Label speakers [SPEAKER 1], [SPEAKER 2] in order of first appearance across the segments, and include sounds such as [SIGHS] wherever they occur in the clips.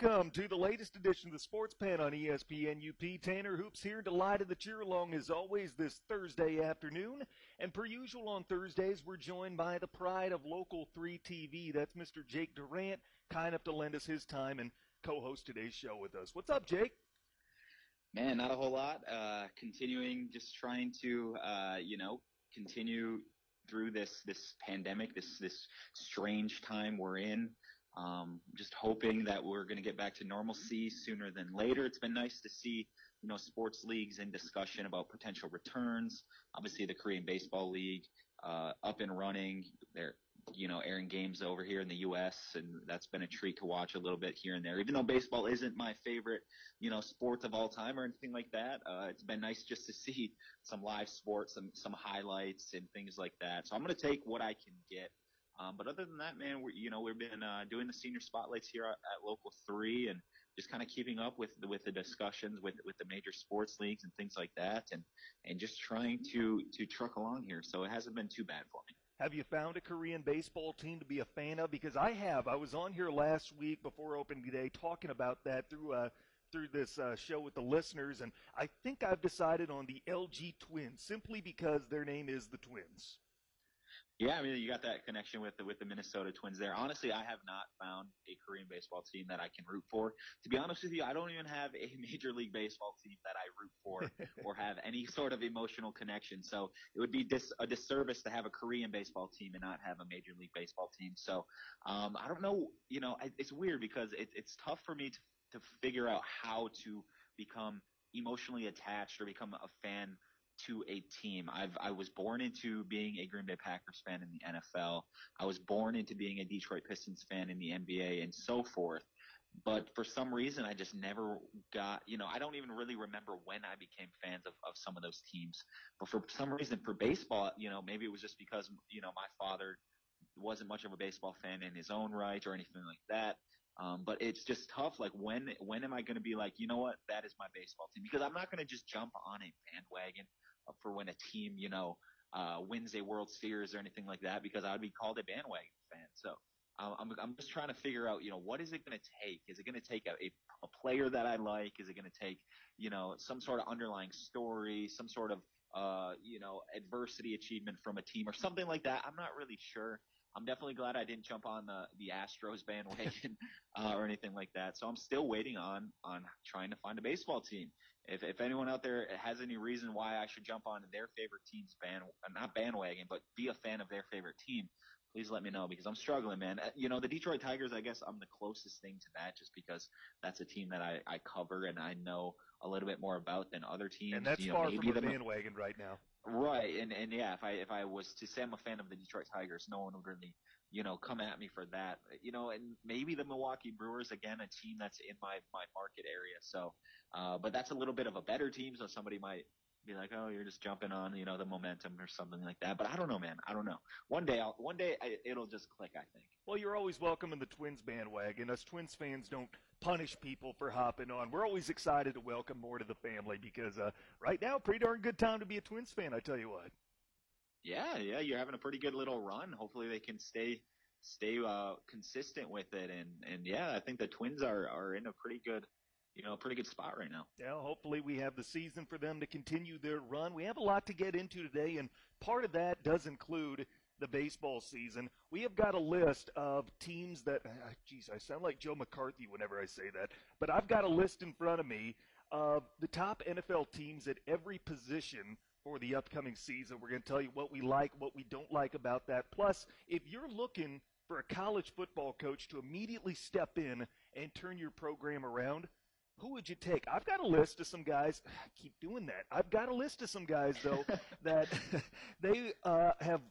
[SPEAKER 1] Welcome to the latest edition of the Sports Pen on ESPN UP. Tanner Hoops here, delighted that you're along as always this Thursday afternoon. And per usual on Thursdays, we're joined by the pride of Local 3 TV. That's Mr. Jake Durant, kind enough to lend us his time and co-host today's show with us. What's up, Jake?
[SPEAKER 2] Man, not a whole lot. Uh, continuing, just trying to, uh, you know, continue through this this pandemic, this this strange time we're in. Um, just hoping that we're going to get back to normalcy sooner than later. It's been nice to see, you know, sports leagues in discussion about potential returns. Obviously, the Korean Baseball League uh, up and running. They're, you know, airing games over here in the U.S. and that's been a treat to watch a little bit here and there. Even though baseball isn't my favorite, you know, sport of all time or anything like that, uh, it's been nice just to [LAUGHS] see some live sports, some some highlights and things like that. So I'm going to take what I can get. Um, but other than that, man, we you know we've been uh, doing the senior spotlights here at, at Local Three, and just kind of keeping up with the, with the discussions with with the major sports leagues and things like that, and and just trying to to truck along here. So it hasn't been too bad for me.
[SPEAKER 1] Have you found a Korean baseball team to be a fan of? Because I have. I was on here last week before opening day talking about that through uh, through this uh, show with the listeners, and I think I've decided on the LG Twins simply because their name is the Twins.
[SPEAKER 2] Yeah, I mean, you got that connection with the with the Minnesota Twins there. Honestly, I have not found a Korean baseball team that I can root for. To be honest with you, I don't even have a [LAUGHS] Major League Baseball team that I root for [LAUGHS] or have any sort of emotional connection. So it would be dis- a disservice to have a Korean baseball team and not have a Major League Baseball team. So um, I don't know. You know, I, it's weird because it, it's tough for me to, to figure out how to become emotionally attached or become a fan to a team. I've I was born into being a Green Bay Packers fan in the NFL. I was born into being a Detroit Pistons fan in the NBA and so forth. But for some reason, I just never got, you know, I don't even really remember when I became fans of, of some of those teams. But for some reason, for baseball, you know, maybe it was just because, you know, my father wasn't much of a baseball fan in his own right or anything like that. Um, but it's just tough. Like when when am I going to be like, you know what, that is my baseball team? Because I'm not going to just jump on a bandwagon for when a team, you know, uh, wins a World Series or anything like that because I would be called a bandwagon fan. So uh, I'm, I'm just trying to figure out, you know, what is it going to take? Is it going to take a, a, a player that I like? Is it going to take, you know, some sort of underlying story, some sort of, uh, you know, adversity achievement from a team or something like that? I'm not really sure. I'm definitely glad I didn't jump on the the Astros bandwagon [LAUGHS] uh, or anything like that. So I'm still waiting on on trying to find a baseball team. If if anyone out there has any reason why I should jump on their favorite team's band, not bandwagon, but be a fan of their favorite team, please let me know because I'm struggling, man. Uh, You know, the Detroit Tigers, I guess I'm the closest thing to that just because that's a team that I, I cover and I know a little bit more about than other teams.
[SPEAKER 1] And that's
[SPEAKER 2] you know,
[SPEAKER 1] far
[SPEAKER 2] maybe
[SPEAKER 1] from a
[SPEAKER 2] the-
[SPEAKER 1] bandwagon right now.
[SPEAKER 2] Right, and and yeah, if I if I was to say I'm a fan of the Detroit Tigers, no one would really, you know, come at me for that. You know, and maybe the Milwaukee Brewers again, a team that's in my my market area. So, uh, but that's a little bit of a better team, so somebody might be like, oh, you're just jumping on, you know, the momentum or something like that. But I don't know, man. I don't know. One day, I'll one day I, it'll just click. I think.
[SPEAKER 1] Well, you're always welcome in the Twins bandwagon. Us Twins fans don't punish people for hopping on. We're always excited to welcome more to the family because uh, right now, pretty darn good time to be a Twins fan. I tell you what.
[SPEAKER 2] Yeah, yeah, you're having a pretty good little run. Hopefully, they can stay stay uh, consistent with it, and and yeah, I think the Twins are are in a pretty good, you know, pretty good spot right now.
[SPEAKER 1] Yeah, hopefully we have the season for them to continue their run. We have a lot to get into today, and part of that does include the baseball season. We have got a list of teams that, ah, geez, I sound like Joe McCarthy whenever I say that, but I've got a list in front of me of the top NFL teams at every position for the upcoming season. We're going to tell you what we like, what we don't like about that. Plus, if you're looking for a college football coach to immediately step in and turn your program around, who would you take? I've got a list of some guys. I [SIGHS] keep doing that. I've got a list of some guys though [LAUGHS] that they uh, have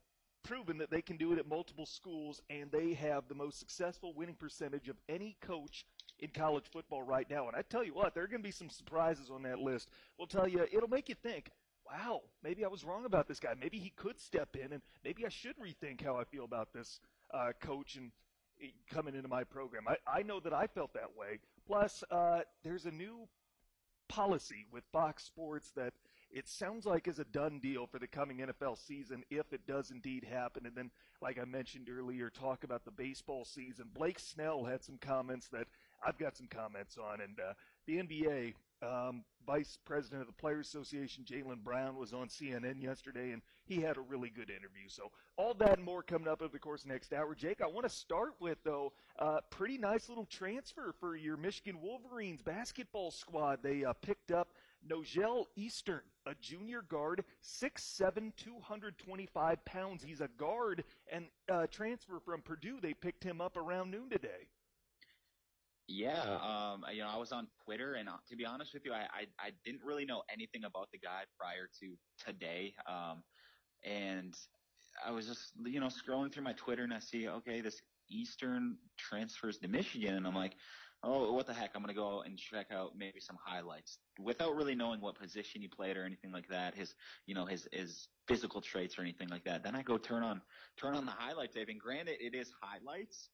[SPEAKER 1] proven that they can do it at multiple schools, and they have the most successful winning percentage of any coach in college football right now. And I tell you what, there are going to be some surprises on that list. We'll tell you, it'll make you think. Wow, maybe I was wrong about this guy. Maybe he could step in, and maybe I should rethink how I feel about this uh, coach and eh, coming into my program. I, I know that I felt that way. Plus, uh, there's a new policy with Fox Sports that it sounds like is a done deal for the coming NFL season if it does indeed happen. And then, like I mentioned earlier, talk about the baseball season. Blake Snell had some comments that I've got some comments on. And uh, the NBA um, Vice President of the Players Association, Jaylen Brown, was on CNN yesterday, and he had a really good interview. So all that and more coming up over the course of next hour. Jake, I want to start with though, uh, pretty nice little transfer for your Michigan Wolverines basketball squad. They uh, picked up Nojel Eastern, a junior guard, 6'7", 225 pounds. He's a guard and uh, transfer from Purdue. They picked him up around noon today.
[SPEAKER 2] Yeah, um, you know, I was on Twitter, and uh, to be honest with you, I, I, I didn't really know anything about the guy prior to today. Um, and I was just, you know, scrolling through my Twitter, and I see, okay, this Eastern transfers to Michigan, and I'm like, oh, what the heck? I'm gonna go and check out maybe some highlights without really knowing what position he played or anything like that. His, you know, his his physical traits or anything like that. Then I go turn on turn on the highlight tape, and granted, it is highlights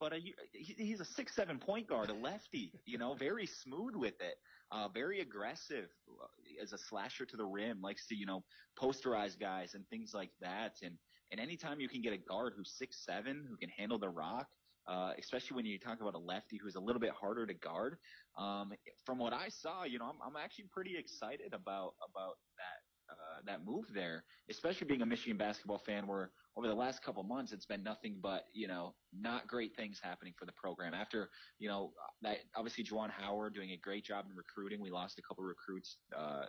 [SPEAKER 2] but a, he's a six seven point guard, a lefty. You know, very smooth with it, uh, very aggressive uh, as a slasher to the rim. Likes to you know posterize guys and things like that. And and anytime you can get a guard who's six seven who can handle the rock. Uh, especially when you talk about a lefty who's a little bit harder to guard. Um, from what I saw, you know, I'm, I'm actually pretty excited about about that uh, that move there, especially being a Michigan basketball fan where over the last couple months it's been nothing but, you know, not great things happening for the program. After, you know, that obviously Juwan Howard doing a great job in recruiting. We lost a couple recruits, uh,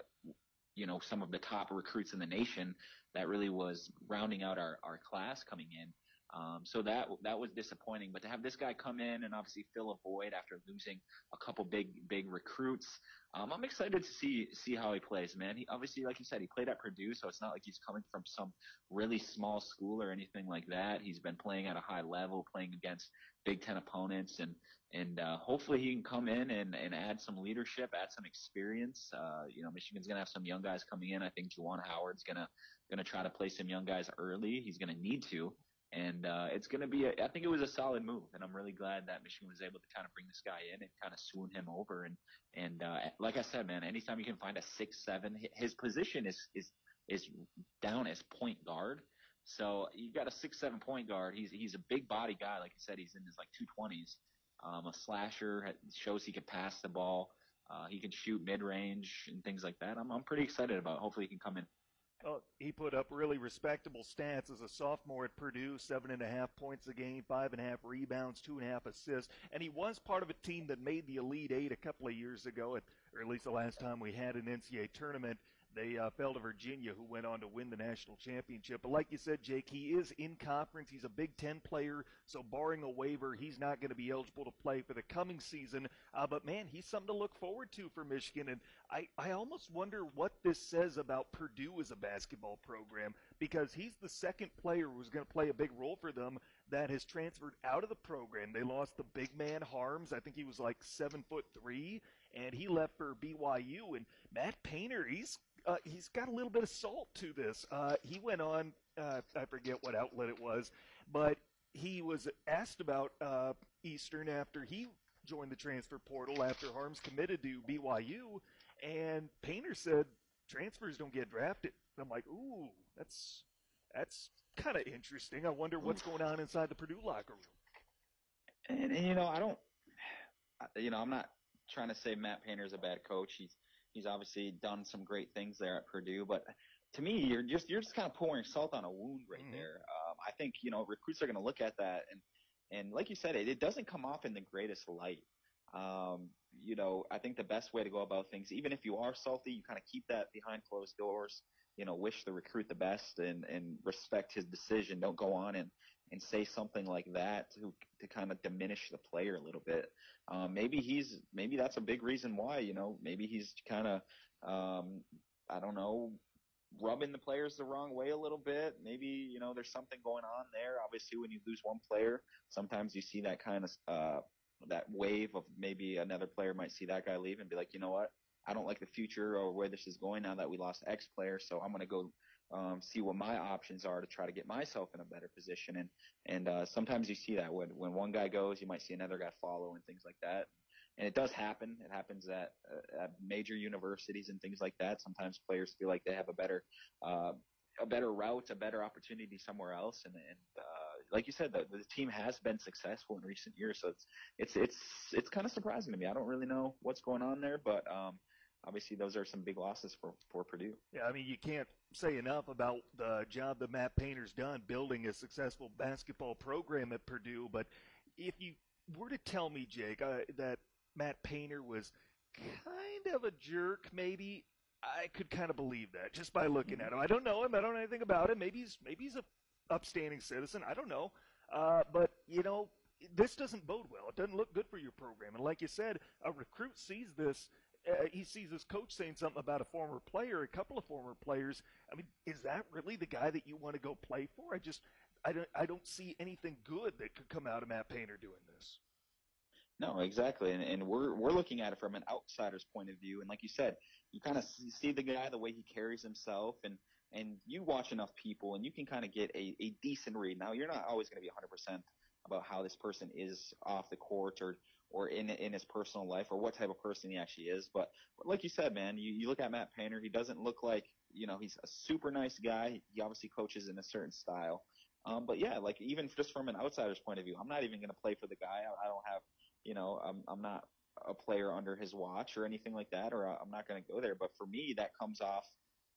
[SPEAKER 2] you know, some of the top recruits in the nation that really was rounding out our, our class coming in. Um, so that that was disappointing. But to have this guy come in and obviously fill a void after losing a couple big big recruits, um, I'm excited to see see how he plays, man. He obviously, like you said, he played at Purdue, so it's not like he's coming from some really small school or anything like that. He's been playing at a high level, playing against Big Ten opponents, and and uh, hopefully he can come in and, and add some leadership, add some experience. Uh, you know, Michigan's gonna have some young guys coming in. I think Juwan Howard's gonna gonna try to play some young guys early. He's gonna need to and uh, it's going to be. A, I think it was a solid move, and I'm really glad that Michigan was able to kind of bring this guy in and kind of swoon him over. And and uh, like I said, man, anytime you can find a six seven, his position is is is down as point guard. So you've got a six seven point guard. He's he's a big body guy. Like I said, he's in his like two twenties. Um, a slasher shows he can pass the ball. Uh, he can shoot mid range and things like that. I'm I'm pretty excited about. Hopefully, he can come in
[SPEAKER 1] Oh, he put up really respectable stats as a sophomore at Purdue, seven and a half points a game, five and a half rebounds, two and a half assists, and he was part of a team that made the Elite Eight a couple of years ago, at, or at least the last time we had an NCAA tournament. They uh, fell to Virginia, who went on to win the national championship. But like you said, Jake, he is in conference. He's a Big Ten player, so barring a waiver, he's not going to be eligible to play for the coming season. Uh, but man, he's something to look forward to for Michigan. And I, I almost wonder what this says about Purdue as a basketball program because he's the second player who's going to play a big role for them that has transferred out of the program. They lost the big man Haarms. I think he was like seven foot three, and he left for BYU. And Matt Painter, he's uh, he's got a little bit of salt to this. Uh, he went on, uh, I forget what outlet it was, but he was asked about uh, Eastern after he joined the transfer portal after Haarms committed to BYU, and Painter said transfers don't get drafted. And I'm like, ooh, that's that's kind of interesting. I wonder what's going on inside the Purdue locker room.
[SPEAKER 2] And, and you know, I don't, you know, I'm not trying to say Matt Painter is a bad coach. He's He's obviously done some great things there at Purdue, but to me, you're just you're just kind of pouring salt on a wound right mm-hmm. there. Um, I think you know recruits are going to look at that and and like you said, it, it doesn't come off in the greatest light. Um, you know, I think the best way to go about things, even if you are salty, you kind of keep that behind closed doors. You know, wish the recruit the best and and respect his decision. Don't go on and and say something like that to to kind of diminish the player a little bit. Um, maybe he's maybe that's a big reason why. You know, maybe he's kind of um, I don't know rubbing the players the wrong way a little bit. Maybe you know there's something going on there. Obviously, when you lose one player, sometimes you see that kind of uh, that wave of maybe another player might see that guy leave and be like, you know what, I don't like the future or where this is going now that we lost X player, so I'm going to go um, see what my options are to try to get myself in a better position. And and uh, sometimes you see that when when one guy goes, you might see another guy follow and things like that. And it does happen. It happens at, uh, at major universities and things like that. Sometimes players feel like they have a better uh, a better route, a better opportunity somewhere else, and, and uh, like you said, the, the team has been successful in recent years. So it's it's it's it's kind of surprising to me. I don't really know what's going on there, but um, obviously those are some big losses for for Purdue.
[SPEAKER 1] Yeah, I mean you can't say enough about the job that Matt Painter's done building a successful basketball program at Purdue. But if you were to tell me, Jake, uh, that Matt Painter was kind of a jerk, maybe I could kind of believe that just by looking at him. I don't know him. I don't know anything about him. Maybe he's maybe he's a upstanding citizen. I don't know. Uh, but you know, this doesn't bode well. It doesn't look good for your program. And like you said, a recruit sees this. Uh, he sees his coach saying something about a former player, a couple of former players. I mean, is that really the guy that you want to go play for? I just, I don't, I don't see anything good that could come out of Matt Painter doing this.
[SPEAKER 2] No, exactly, and, and we're we're looking at it from an outsider's point of view. And like you said, you kind of see the guy, the way he carries himself, and and you watch enough people, and you can kind of get a, a decent read. Now, you're not always going to be 100% about how this person is off the court or or in in his personal life or what type of person he actually is. But, but like you said, man, you, you look at Matt Painter, he doesn't look like you know he's a super nice guy. He obviously coaches in a certain style. Um, but yeah, like even just from an outsider's point of view, I'm not even going to play for the guy. I, I don't have you know, I'm I'm not a player under his watch or anything like that, or I'm not going to go there. But for me, that comes off,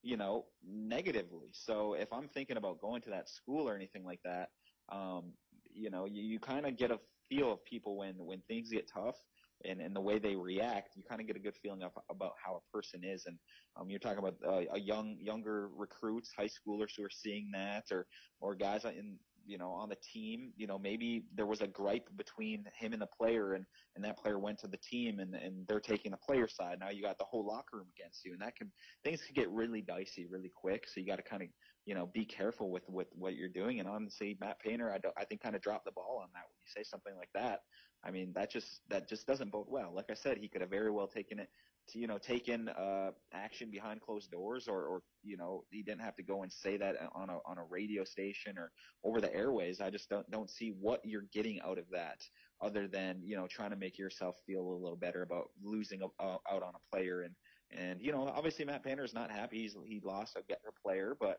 [SPEAKER 2] you know, negatively. So if I'm thinking about going to that school or anything like that, um, you know, you, you kind of get a feel of people when when things get tough. And, and the way they react, you kind of get a good feeling of, about how a person is. And um, you're talking about uh, a young, younger recruits, high schoolers who are seeing that, or or guys in you know, on the team, you know, maybe there was a gripe between him and the player and, and that player went to the team and, and they're taking the player side. Now you got the whole locker room against you and that can, things can get really dicey really quick. So you got to kind of, you know, be careful with, with what you're doing. And honestly, Matt Painter, I, don't, I think kind of dropped the ball on that when you say something like that. I mean, that just, that just doesn't bode well. Like I said, he could have very well taken it to, you know, taken uh, action behind closed doors, or, or you know, he didn't have to go and say that on a on a radio station or over the airways. I just don't don't see what you're getting out of that, other than you know trying to make yourself feel a little better about losing a, uh, out on a player and and you know obviously Matt Painter is not happy he's he lost a better player, but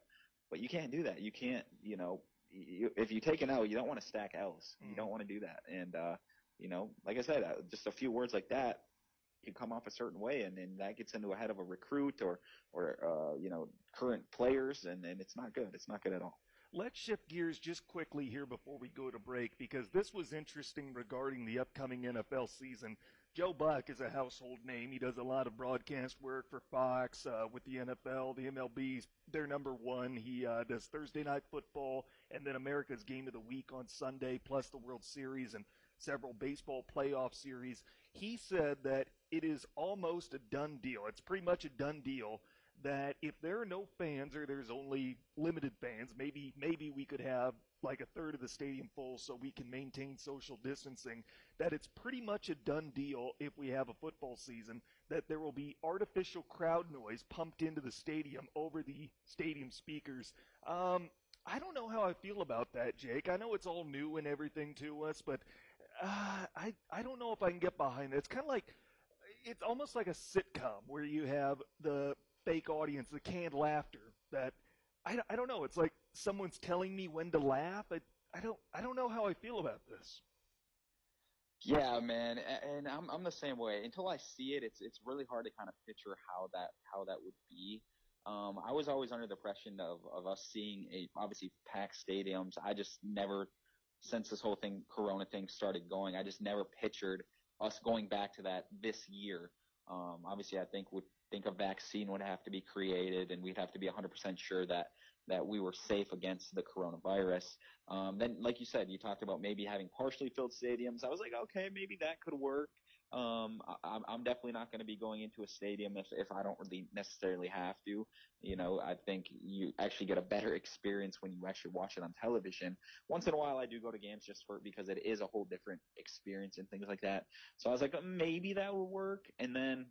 [SPEAKER 2] but you can't do that. You can't you know you, if you take an L, you don't want to stack L's. You mm. don't want to do that. And uh, you know, like I said, uh, just a few words like that can come off a certain way, and then that gets into a head of a recruit or or uh, you know current players, and and it's not good. It's not good at all.
[SPEAKER 1] Let's shift gears just quickly here before we go to break because this was interesting regarding the upcoming NFL season. Joe Buck is a household name. He does a lot of broadcast work for Fox uh, with the NFL, the MLB's their number one. He uh, does Thursday night football and then America's Game of the Week on Sunday, plus the World Series and several baseball playoff series. He said that it is almost a done deal. It's pretty much a done deal that if there are no fans or there's only limited fans, maybe maybe we could have like a third of the stadium full so we can maintain social distancing, that it's pretty much a done deal if we have a football season that there will be artificial crowd noise pumped into the stadium over the stadium speakers. Um, I don't know how I feel about that, Jake. I know it's all new and everything to us, but uh, I I don't know if I can get behind it. It's kind of like it's almost like a sitcom where you have the fake audience, the canned laughter. That I, I don't know. It's like someone's telling me when to laugh. I I don't I don't know how I feel about this.
[SPEAKER 2] Yeah, man, and I'm I'm the same way. Until I see it, it's it's really hard to kind of picture how that how that would be. Um, I was always under the impression of of us seeing a obviously packed stadiums. I just never, since this whole thing Corona thing started going, I just never pictured us going back to that this year. Um, obviously, I think would think a vaccine would have to be created, and we'd have to be 100% sure that that we were safe against the coronavirus. Um, then, like you said, you talked about maybe having partially filled stadiums. I was like, okay, maybe that could work. Um, I, I'm definitely not going to be going into a stadium if, if I don't really necessarily have to. You know, I think you actually get a better experience when you actually watch it on television. Once in a while, I do go to games just for because it is a whole different experience and things like that. So I was like, maybe that would work. And then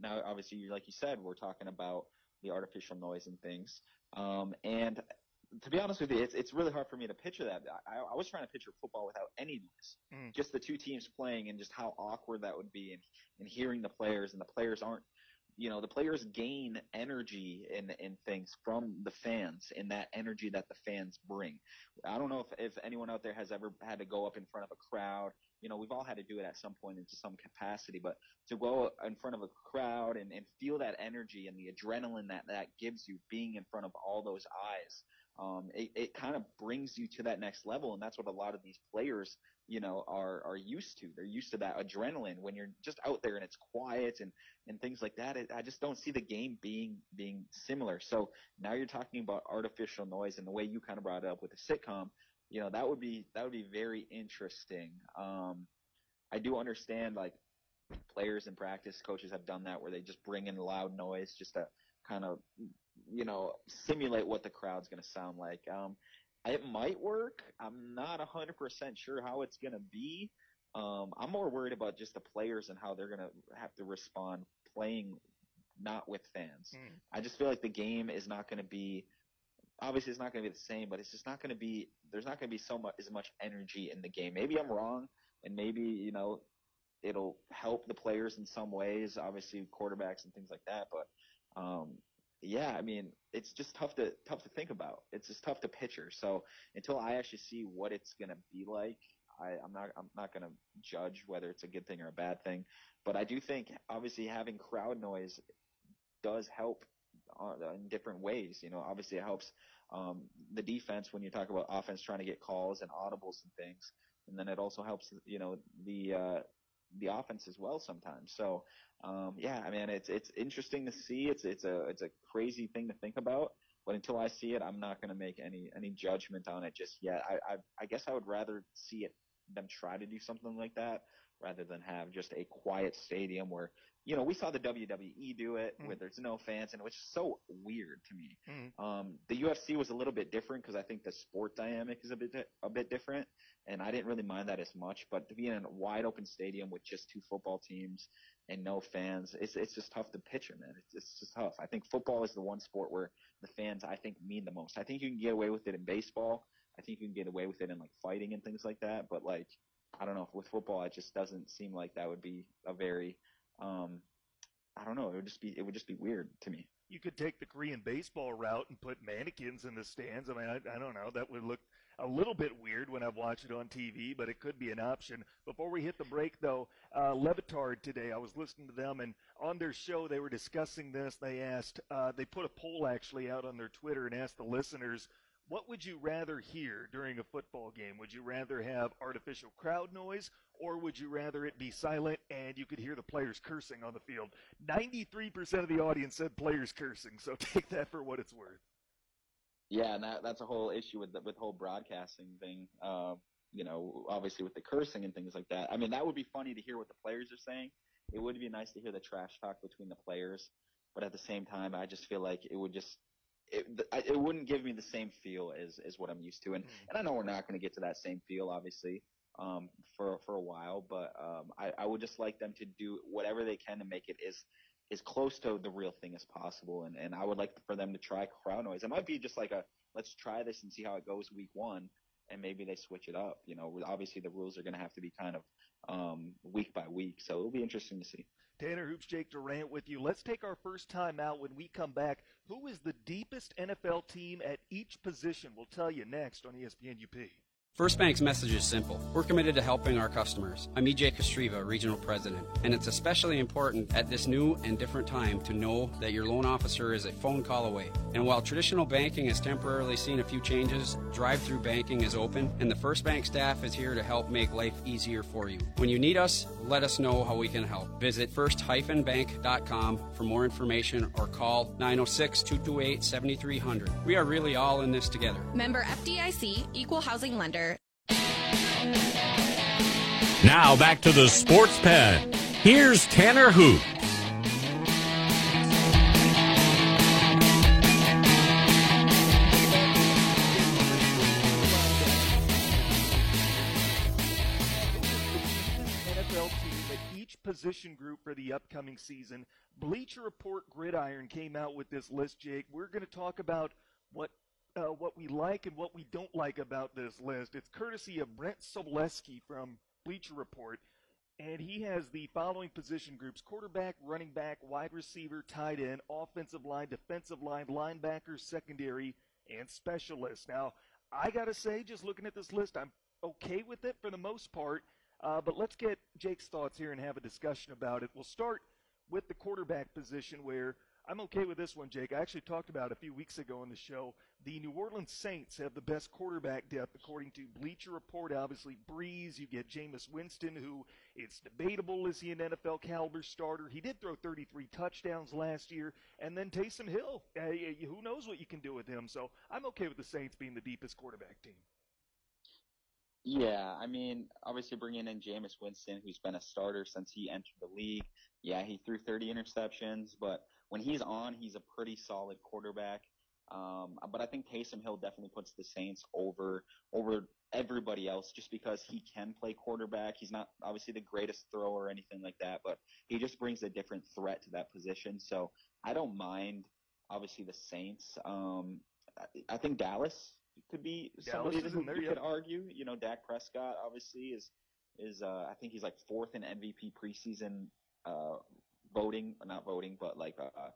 [SPEAKER 2] now, obviously, like you said, we're talking about the artificial noise and things. Um, and to be honest with you, it's it's really hard for me to picture that. I, I was trying to picture football without any noise, mm. just the two teams playing, and just how awkward that would be, and and hearing the players, and the players aren't, you know, the players gain energy and and things from the fans and that energy that the fans bring. I don't know if, if anyone out there has ever had to go up in front of a crowd. You know, we've all had to do it at some point into some capacity, but to go in front of a crowd and, and feel that energy and the adrenaline that that gives you being in front of all those eyes um, it, it kind of brings you to that next level. And that's what a lot of these players, you know, are, are used to. They're used to that adrenaline when you're just out there and it's quiet and, and things like that. It, I just don't see the game being, being similar. So now you're talking about artificial noise and the way you kind of brought it up with the sitcom, you know, that would be, that would be very interesting. Um, I do understand like players in practice, coaches have done that where they just bring in loud noise just to kind of you know, simulate what the crowd's going to sound like. Um, it might work. I'm not 100% sure how it's going to be. Um, I'm more worried about just the players and how they're going to have to respond playing not with fans. Mm. I just feel like the game is not going to be obviously it's not going to be the same, but it's just not going to be there's not going to be so much as much energy in the game. Maybe I'm wrong and maybe, you know, it'll help the players in some ways, obviously quarterbacks and things like that, but um, yeah, I mean, it's just tough to tough to think about. It's just tough to picture. So until I actually see what it's gonna be like, I, I'm not I'm not gonna judge whether it's a good thing or a bad thing. But I do think obviously having crowd noise does help uh, in different ways. You know, obviously it helps um, the defense when you talk about offense trying to get calls and audibles and things, and then it also helps you know the uh, the offense as well sometimes. So um, yeah, I mean it's it's interesting to see. It's it's a it's a crazy thing to think about. But until I see it, I'm not going to make any any judgment on it just yet. I, I I guess I would rather see it them try to do something like that rather than have just a quiet stadium where you know we saw the WWE do it mm. where there's no fans and it was just so weird to me. Mm. Um, the UFC was a little bit different because I think the sport dynamic is a bit a bit different, and I didn't really mind that as much. But to be in a wide open stadium with just two football teams and no fans, it's it's just tough to picture, man. It's it's just tough. I think football is the one sport where the fans I think mean the most. I think you can get away with it in baseball. I think you can get away with it in like fighting and things like that. But like I don't know with football, it just doesn't seem like that would be a very um, I don't know. It would just be it would just be weird to me.
[SPEAKER 1] You could take the Korean baseball route and put mannequins in the stands. I mean, I, I don't know. That would look a little bit weird when I've watched it on TV, but it could be an option. Before we hit the break, though, uh, Le Batard today, I was listening to them, and on their show they were discussing this. They asked, uh, they put a poll actually out on their Twitter and asked the listeners what would you rather hear during a football game? Would you rather have artificial crowd noise or would you rather it be silent and you could hear the players cursing on the field? 93% of the audience said players cursing, so [LAUGHS] take that for what it's worth.
[SPEAKER 2] Yeah, and that, that's a whole issue with the, with whole broadcasting thing. Uh, you know, obviously with the cursing and things like that. I mean, that would be funny to hear what the players are saying. It would be nice to hear the trash talk between the players, but at the same time, I just feel like it would just it, it wouldn't give me the same feel as, as what I'm used to. And, and I know we're not going to get to that same feel, obviously, um, for, for a while, but, um, I, I would just like them to do whatever they can to make it as, as close to the real thing as possible. And, and I would like for them to try crowd noise. It might be just like a, let's try this and see how it goes week one. And maybe they switch it up. You know, obviously the rules are going to have to be kind of, um, week by week. So it'll be interesting to see.
[SPEAKER 1] Tanner Hoops, Jake Durant with you. Let's take our first time out when we come back. Who is the deepest NFL team at each position? We'll tell you next on ESPN UP.
[SPEAKER 3] First Bank's message is simple. We're committed to helping our customers. I'm EJ Kostreva, Regional President, and it's especially important at this new and different time to know that your loan officer is a phone call away. And while traditional banking has temporarily seen a few changes, drive through banking is open, and the First Bank staff is here to help make life easier for you. When you need us, let us know how we can help. Visit first-bank.com for more information or call 906 228 7300. We are really all in this together.
[SPEAKER 4] Member FDIC, Equal Housing Lender.
[SPEAKER 5] Now back to the sports pen. Here's Tanner Hoop.
[SPEAKER 1] Each position group for the upcoming season. Bleacher Report Gridiron came out with this list, Jake. We're going to talk about what uh, what we like and what we don't like about this list. It's courtesy of Brent Sobleski from Bleacher Report. and he has the following position groups quarterback, running back, wide receiver, tight end, offensive line, defensive line, linebackers, secondary, and specialists. Now, I got to say, just looking at this list, I'm okay with it for the most part. Uh, but let's get Jake's thoughts here and have a discussion about it. We'll start with the quarterback position where I'm okay with this one, Jake. I actually talked about a few weeks ago on the show. The New Orleans Saints have the best quarterback depth according to Bleacher Report. Obviously, Brees. You get Jameis Winston, who it's debatable is he an NFL caliber starter. He did throw 33 touchdowns last year, and then Taysom Hill. Uh, who knows what you can do with him? So I'm okay with the Saints being the deepest quarterback team.
[SPEAKER 2] Yeah, I mean, obviously bringing in Jameis Winston, who's been a starter since he entered the league. Yeah, he threw 30 interceptions, but when he's on, he's a pretty solid quarterback. Um, but I think Taysom Hill definitely puts the Saints over over everybody else just because he can play quarterback. He's not obviously the greatest thrower or anything like that, but he just brings a different threat to that position. So I don't mind obviously the Saints. Um, I, I think Dallas could be somebody that you could argue. You know, Dak Prescott obviously is is uh, I think he's like fourth in MVP preseason uh, voting, not voting, but like uh,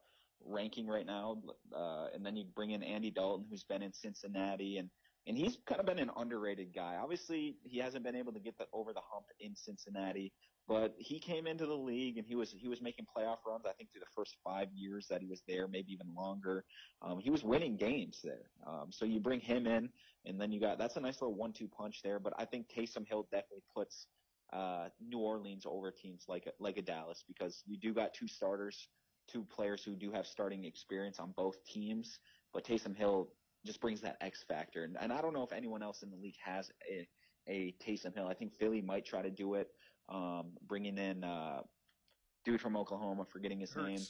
[SPEAKER 2] ranking right now. Uh, and then you bring in Andy Dalton, who's been in Cincinnati, and and he's kind of been an underrated guy. Obviously, he hasn't been able to get the, over the hump in Cincinnati, but he came into the league and he was he was making playoff runs. I think through the first five years that he was there, maybe even longer. Um, he was winning games there. Um, so you bring him in, and then you got that's a nice little one-two punch there. But I think Taysom Hill definitely puts uh, New Orleans over teams like a, like a Dallas because you do got two starters, two players who do have starting experience on both teams. But Taysom Hill just brings that X factor, and, and I don't know if anyone else in the league has a a Taysom Hill. I think Philly might try to do it, um, bringing in uh, dude from Oklahoma, forgetting his Hurts. name.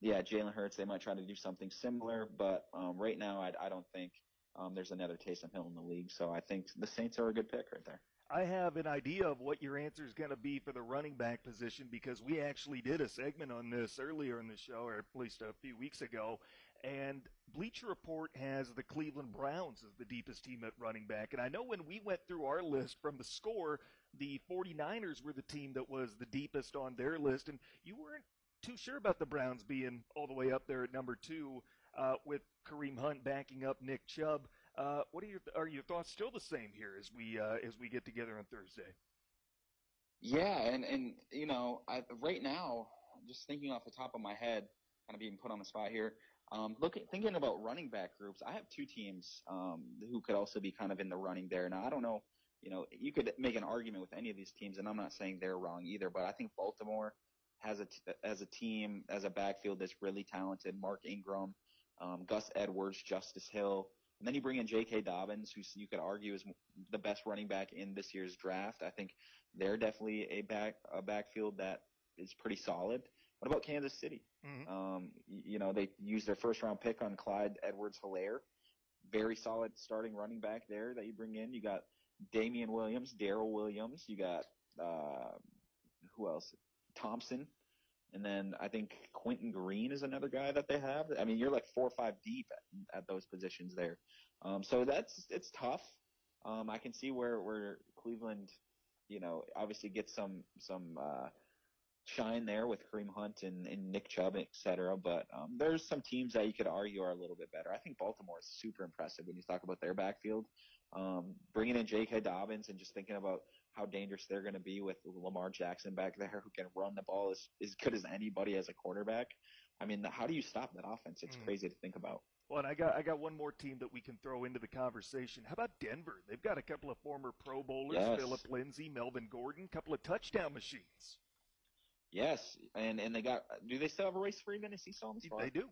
[SPEAKER 2] Yeah, Jalen Hurts. They might try to do something similar, but um, right now I, I don't think um, there's another Taysom Hill in the league. So I think the Saints are a good pick right there.
[SPEAKER 1] I have an idea of what your answer is going to be for the running back position because we actually did a segment on this earlier in the show, or at least a few weeks ago. And Bleacher Report has the Cleveland Browns as the deepest team at running back. And I know when we went through our list from the score, the 49ers were the team that was the deepest on their list. And you weren't too sure about the Browns being all the way up there at number two uh, with Kareem Hunt backing up Nick Chubb. Uh, what are your are your thoughts still the same here as we uh, as we get together on Thursday?
[SPEAKER 2] Yeah, and and you know, I, right now, just thinking off the top of my head, kind of being put on the spot here. Um, thinking about running back groups, I have two teams um, who could also be kind of in the running there. Now, I don't know, you know, you could make an argument with any of these teams, and I'm not saying they're wrong either, but I think Baltimore has a t- as a team as a backfield that's really talented. Mark Ingram, um, Gus Edwards, Justice Hill. And then you bring in J.K. Dobbins, who you could argue is the best running back in this year's draft. I think they're definitely a back a backfield that is pretty solid. What about Kansas City? Mm-hmm. Um, you know, they used their first round pick on Clyde Edwards-Helaire. Very solid starting running back there that you bring in. You got Damien Williams, Darrel Williams. You got uh, who else? Thompson. And then I think Quentin Green is another guy that they have. I mean, you're like four or five deep at, at those positions there. Um, so that's it's tough. Um, I can see where where Cleveland, you know, obviously gets some some uh, shine there with Kareem Hunt and, and Nick Chubb, et cetera. But um, there's some teams that you could argue are a little bit better. I think Baltimore is super impressive when you talk about their backfield. Um, bringing in J.K. Dobbins and just thinking about how dangerous they're going to be with Lamar Jackson back there, who can run the ball as, as good as anybody as a quarterback. I mean, how do you stop that offense? It's mm. crazy to think about.
[SPEAKER 1] Well, and I got I got one more team that we can throw into the conversation. How about Denver? They've got a couple of former Pro Bowlers, yes. Phillip Lindsay, Melvin Gordon, a couple of touchdown machines.
[SPEAKER 2] Yes, and and they got. Do they still have a Royce Freeman? Is he the
[SPEAKER 1] They do.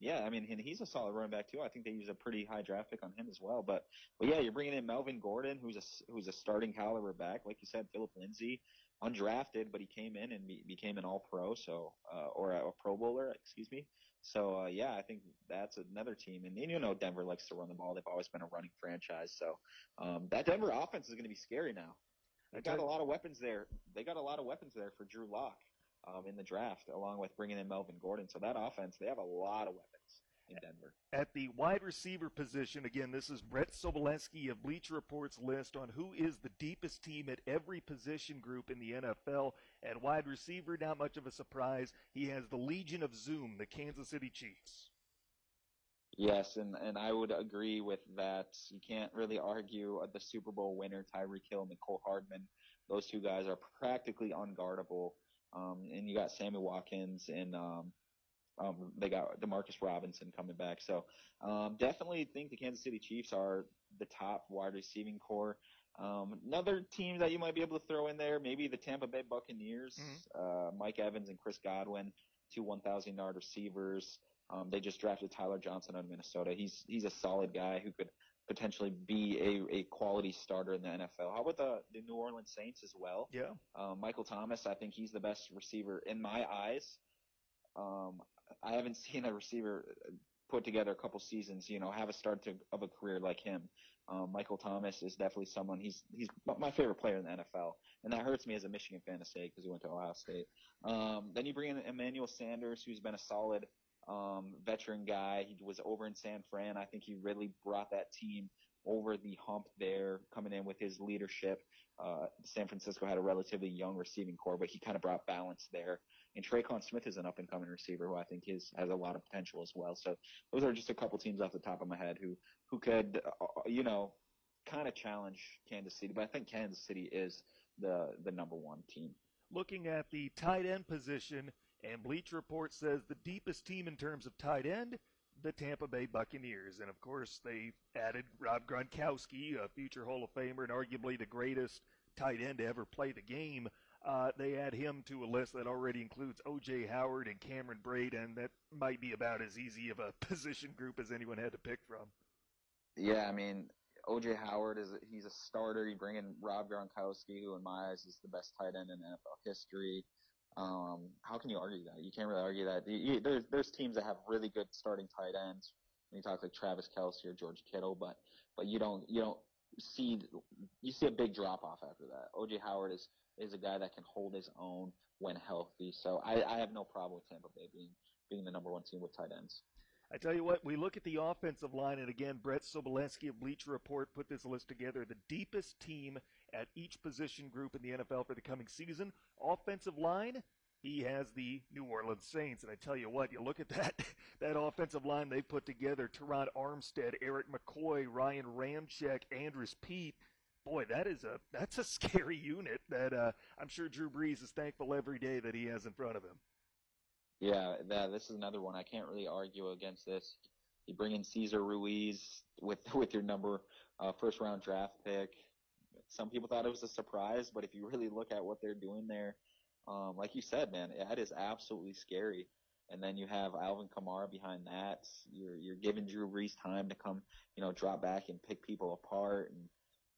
[SPEAKER 2] Yeah, I mean, and he's a solid running back too. I think they use a pretty high draft pick on him as well. But, but yeah, you're bringing in Melvin Gordon, who's a who's a starting caliber back, like you said, Phillip Lindsay, undrafted, but he came in and be, became an All Pro, so uh, or a, a Pro Bowler, excuse me. So uh, yeah, I think that's another team, and, and you know Denver likes to run the ball. They've always been a running franchise, so um, that Denver offense is going to be scary now. They got a lot of weapons there. They got a lot of weapons there for Drew Lock um, in the draft, along with bringing in Melvin Gordon. So that offense, they have a lot of weapons. in Denver.
[SPEAKER 1] At the wide receiver position, again, this is Brett Sobolewski of Bleacher Report's list on who is the deepest team at every position group in the NFL. At wide receiver, not much of a surprise. He has the Legion of Zoom, the Kansas City Chiefs.
[SPEAKER 2] Yes, and, and I would agree with that. You can't really argue the Super Bowl winner, Tyreek Hill and Mecole Hardman. Those two guys are practically unguardable. Um, and you got Sammy Watkins and um, um, they got Demarcus Robinson coming back. So um, definitely think the Kansas City Chiefs are the top wide receiving corps. Um, another team that you might be able to throw in there, maybe the Tampa Bay Buccaneers, mm-hmm. uh, Mike Evans and Chris Godwin, two 1,000 yard receivers. Um, they just drafted Tyler Johnson out of Minnesota. He's he's a solid guy who could potentially be a, a quality starter in the NFL. How about the, the New Orleans Saints as well?
[SPEAKER 1] Yeah.
[SPEAKER 2] Um, Michael Thomas, I think he's the best receiver in my eyes. Um, I haven't [LAUGHS] seen a receiver put together a couple seasons, you know, have a start to, of a career like him. Um, Michael Thomas is definitely someone. He's he's my favorite player in the NFL, and that hurts me as a Michigan fan to say because he went to Ohio State. Um, then you bring in Emmanuel Sanders, who's been a solid um, veteran guy. He was over in San Fran. I think he really brought that team over the hump there, coming in with his leadership. Uh, San Francisco had a relatively young receiving corps, but he kind of brought balance there. And Tre'Quan Smith is an up and coming receiver who I think is, has a lot of potential as well. So those are just a couple teams off the top of my head who, who could, uh, you know, kind of challenge Kansas City. But I think Kansas City is the, the number one team.
[SPEAKER 1] Looking at the tight end position, and Bleacher Report says the deepest team in terms of tight end, the Tampa Bay Buccaneers. And of course, they added Rob Gronkowski, a future Hall of Famer and arguably the greatest tight end to ever play the game. Uh, they add him to a list that already includes O.J. Howard and Cameron Brate, and that might be about as easy of a [LAUGHS] position group as anyone had to pick from.
[SPEAKER 2] Yeah, I mean, O.J. Howard is he's a starter. You bring in Rob Gronkowski, who in my eyes is the best tight end in NFL history. Um, how can you argue that? You can't really argue that. You, there's there's teams that have really good starting tight ends. When you talk like Travis Kelce or George Kittle, but but you don't you don't see you see a big drop off after that. OJ Howard is is a guy that can hold his own when healthy. So I, I have no problem with Tampa Bay being being the number one team with tight ends.
[SPEAKER 1] I tell you what, we look at the offensive line, and again, Brett Sobolewski of Bleacher Report put this list together. The deepest team at each position group in the NFL for the coming season. Offensive line, he has the New Orleans Saints. And I tell you what, you look at that [LAUGHS] that offensive line they put together, Terron Armstead, Erik McCoy, Ryan Ramczyk, Andrus Peat. Boy, that is a that's a [LAUGHS] scary unit that uh, I'm sure Drew Brees is thankful every day that he has in front of him.
[SPEAKER 2] Yeah, that, this is another one. I can't really argue against this. You bring in Cesar Ruiz with [LAUGHS] with your number uh, first round draft pick some people thought it was a surprise, but if you really look at what they're doing there, um, like you said, man, that is absolutely scary. And then you have Alvin Kamara behind that. You're you're giving Drew Brees time to come, you know, drop back and pick people apart, and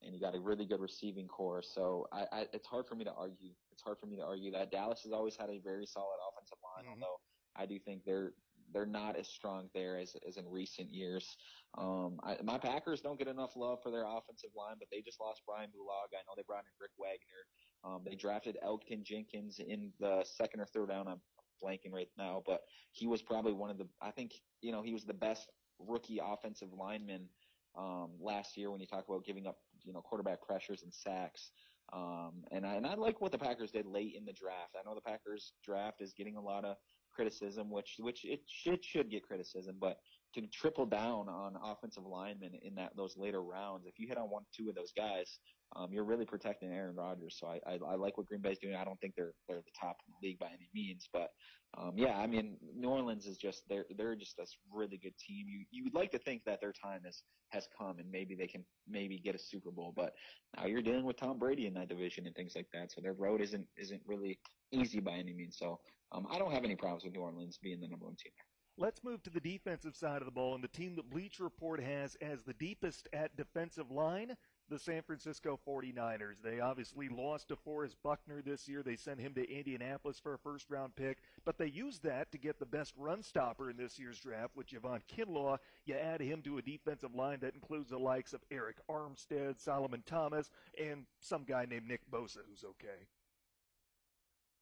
[SPEAKER 2] and you got a really good receiving corps. So I, I it's hard for me to argue. It's hard for me to argue that Dallas has always had a very solid offensive line, mm-hmm. although I do think they're they're not as strong there as as in recent years. Um, I, my Packers don't get enough love for their offensive line, but they just lost Brian Bulaga. I know they brought in Rick Wagner. Um, they drafted Elgton Jenkins in the second or third round. I'm blanking right now, but he was probably one of the. I think you know he was the best rookie offensive lineman um, last year when you talk about giving up you know quarterback pressures and sacks. Um, and I and I like what the Packers did late in the draft. I know the Packers draft is getting a lot of criticism, which which it should should get criticism, but to triple down on offensive linemen in that those later rounds, if you hit on one two of those guys, um, you're really protecting Aaron Rodgers. So I, I, I like what Green Bay's doing. I don't think they're they're the top in the league by any means, but um, yeah, I mean New Orleans is just they're they're just a really good team. You you would like to think that their time has has come and maybe they can maybe get a Super Bowl, but now you're dealing with Tom Brady in that division and things like that. So their road isn't isn't really easy by any means. So um, I don't have any problems with New Orleans being the number one team there.
[SPEAKER 1] Let's move to the defensive side of the ball, and the team that Bleacher Report has as the deepest at defensive line, the San Francisco 49ers. They obviously lost DeForest Buckner this year. They sent him to Indianapolis for a first round pick, but they used that to get the best run stopper in this year's draft with Javon Kinlaw. You add him to a defensive line that includes the likes of Arik Armstead, Solomon Thomas, and some guy named Nick Bosa, who's okay.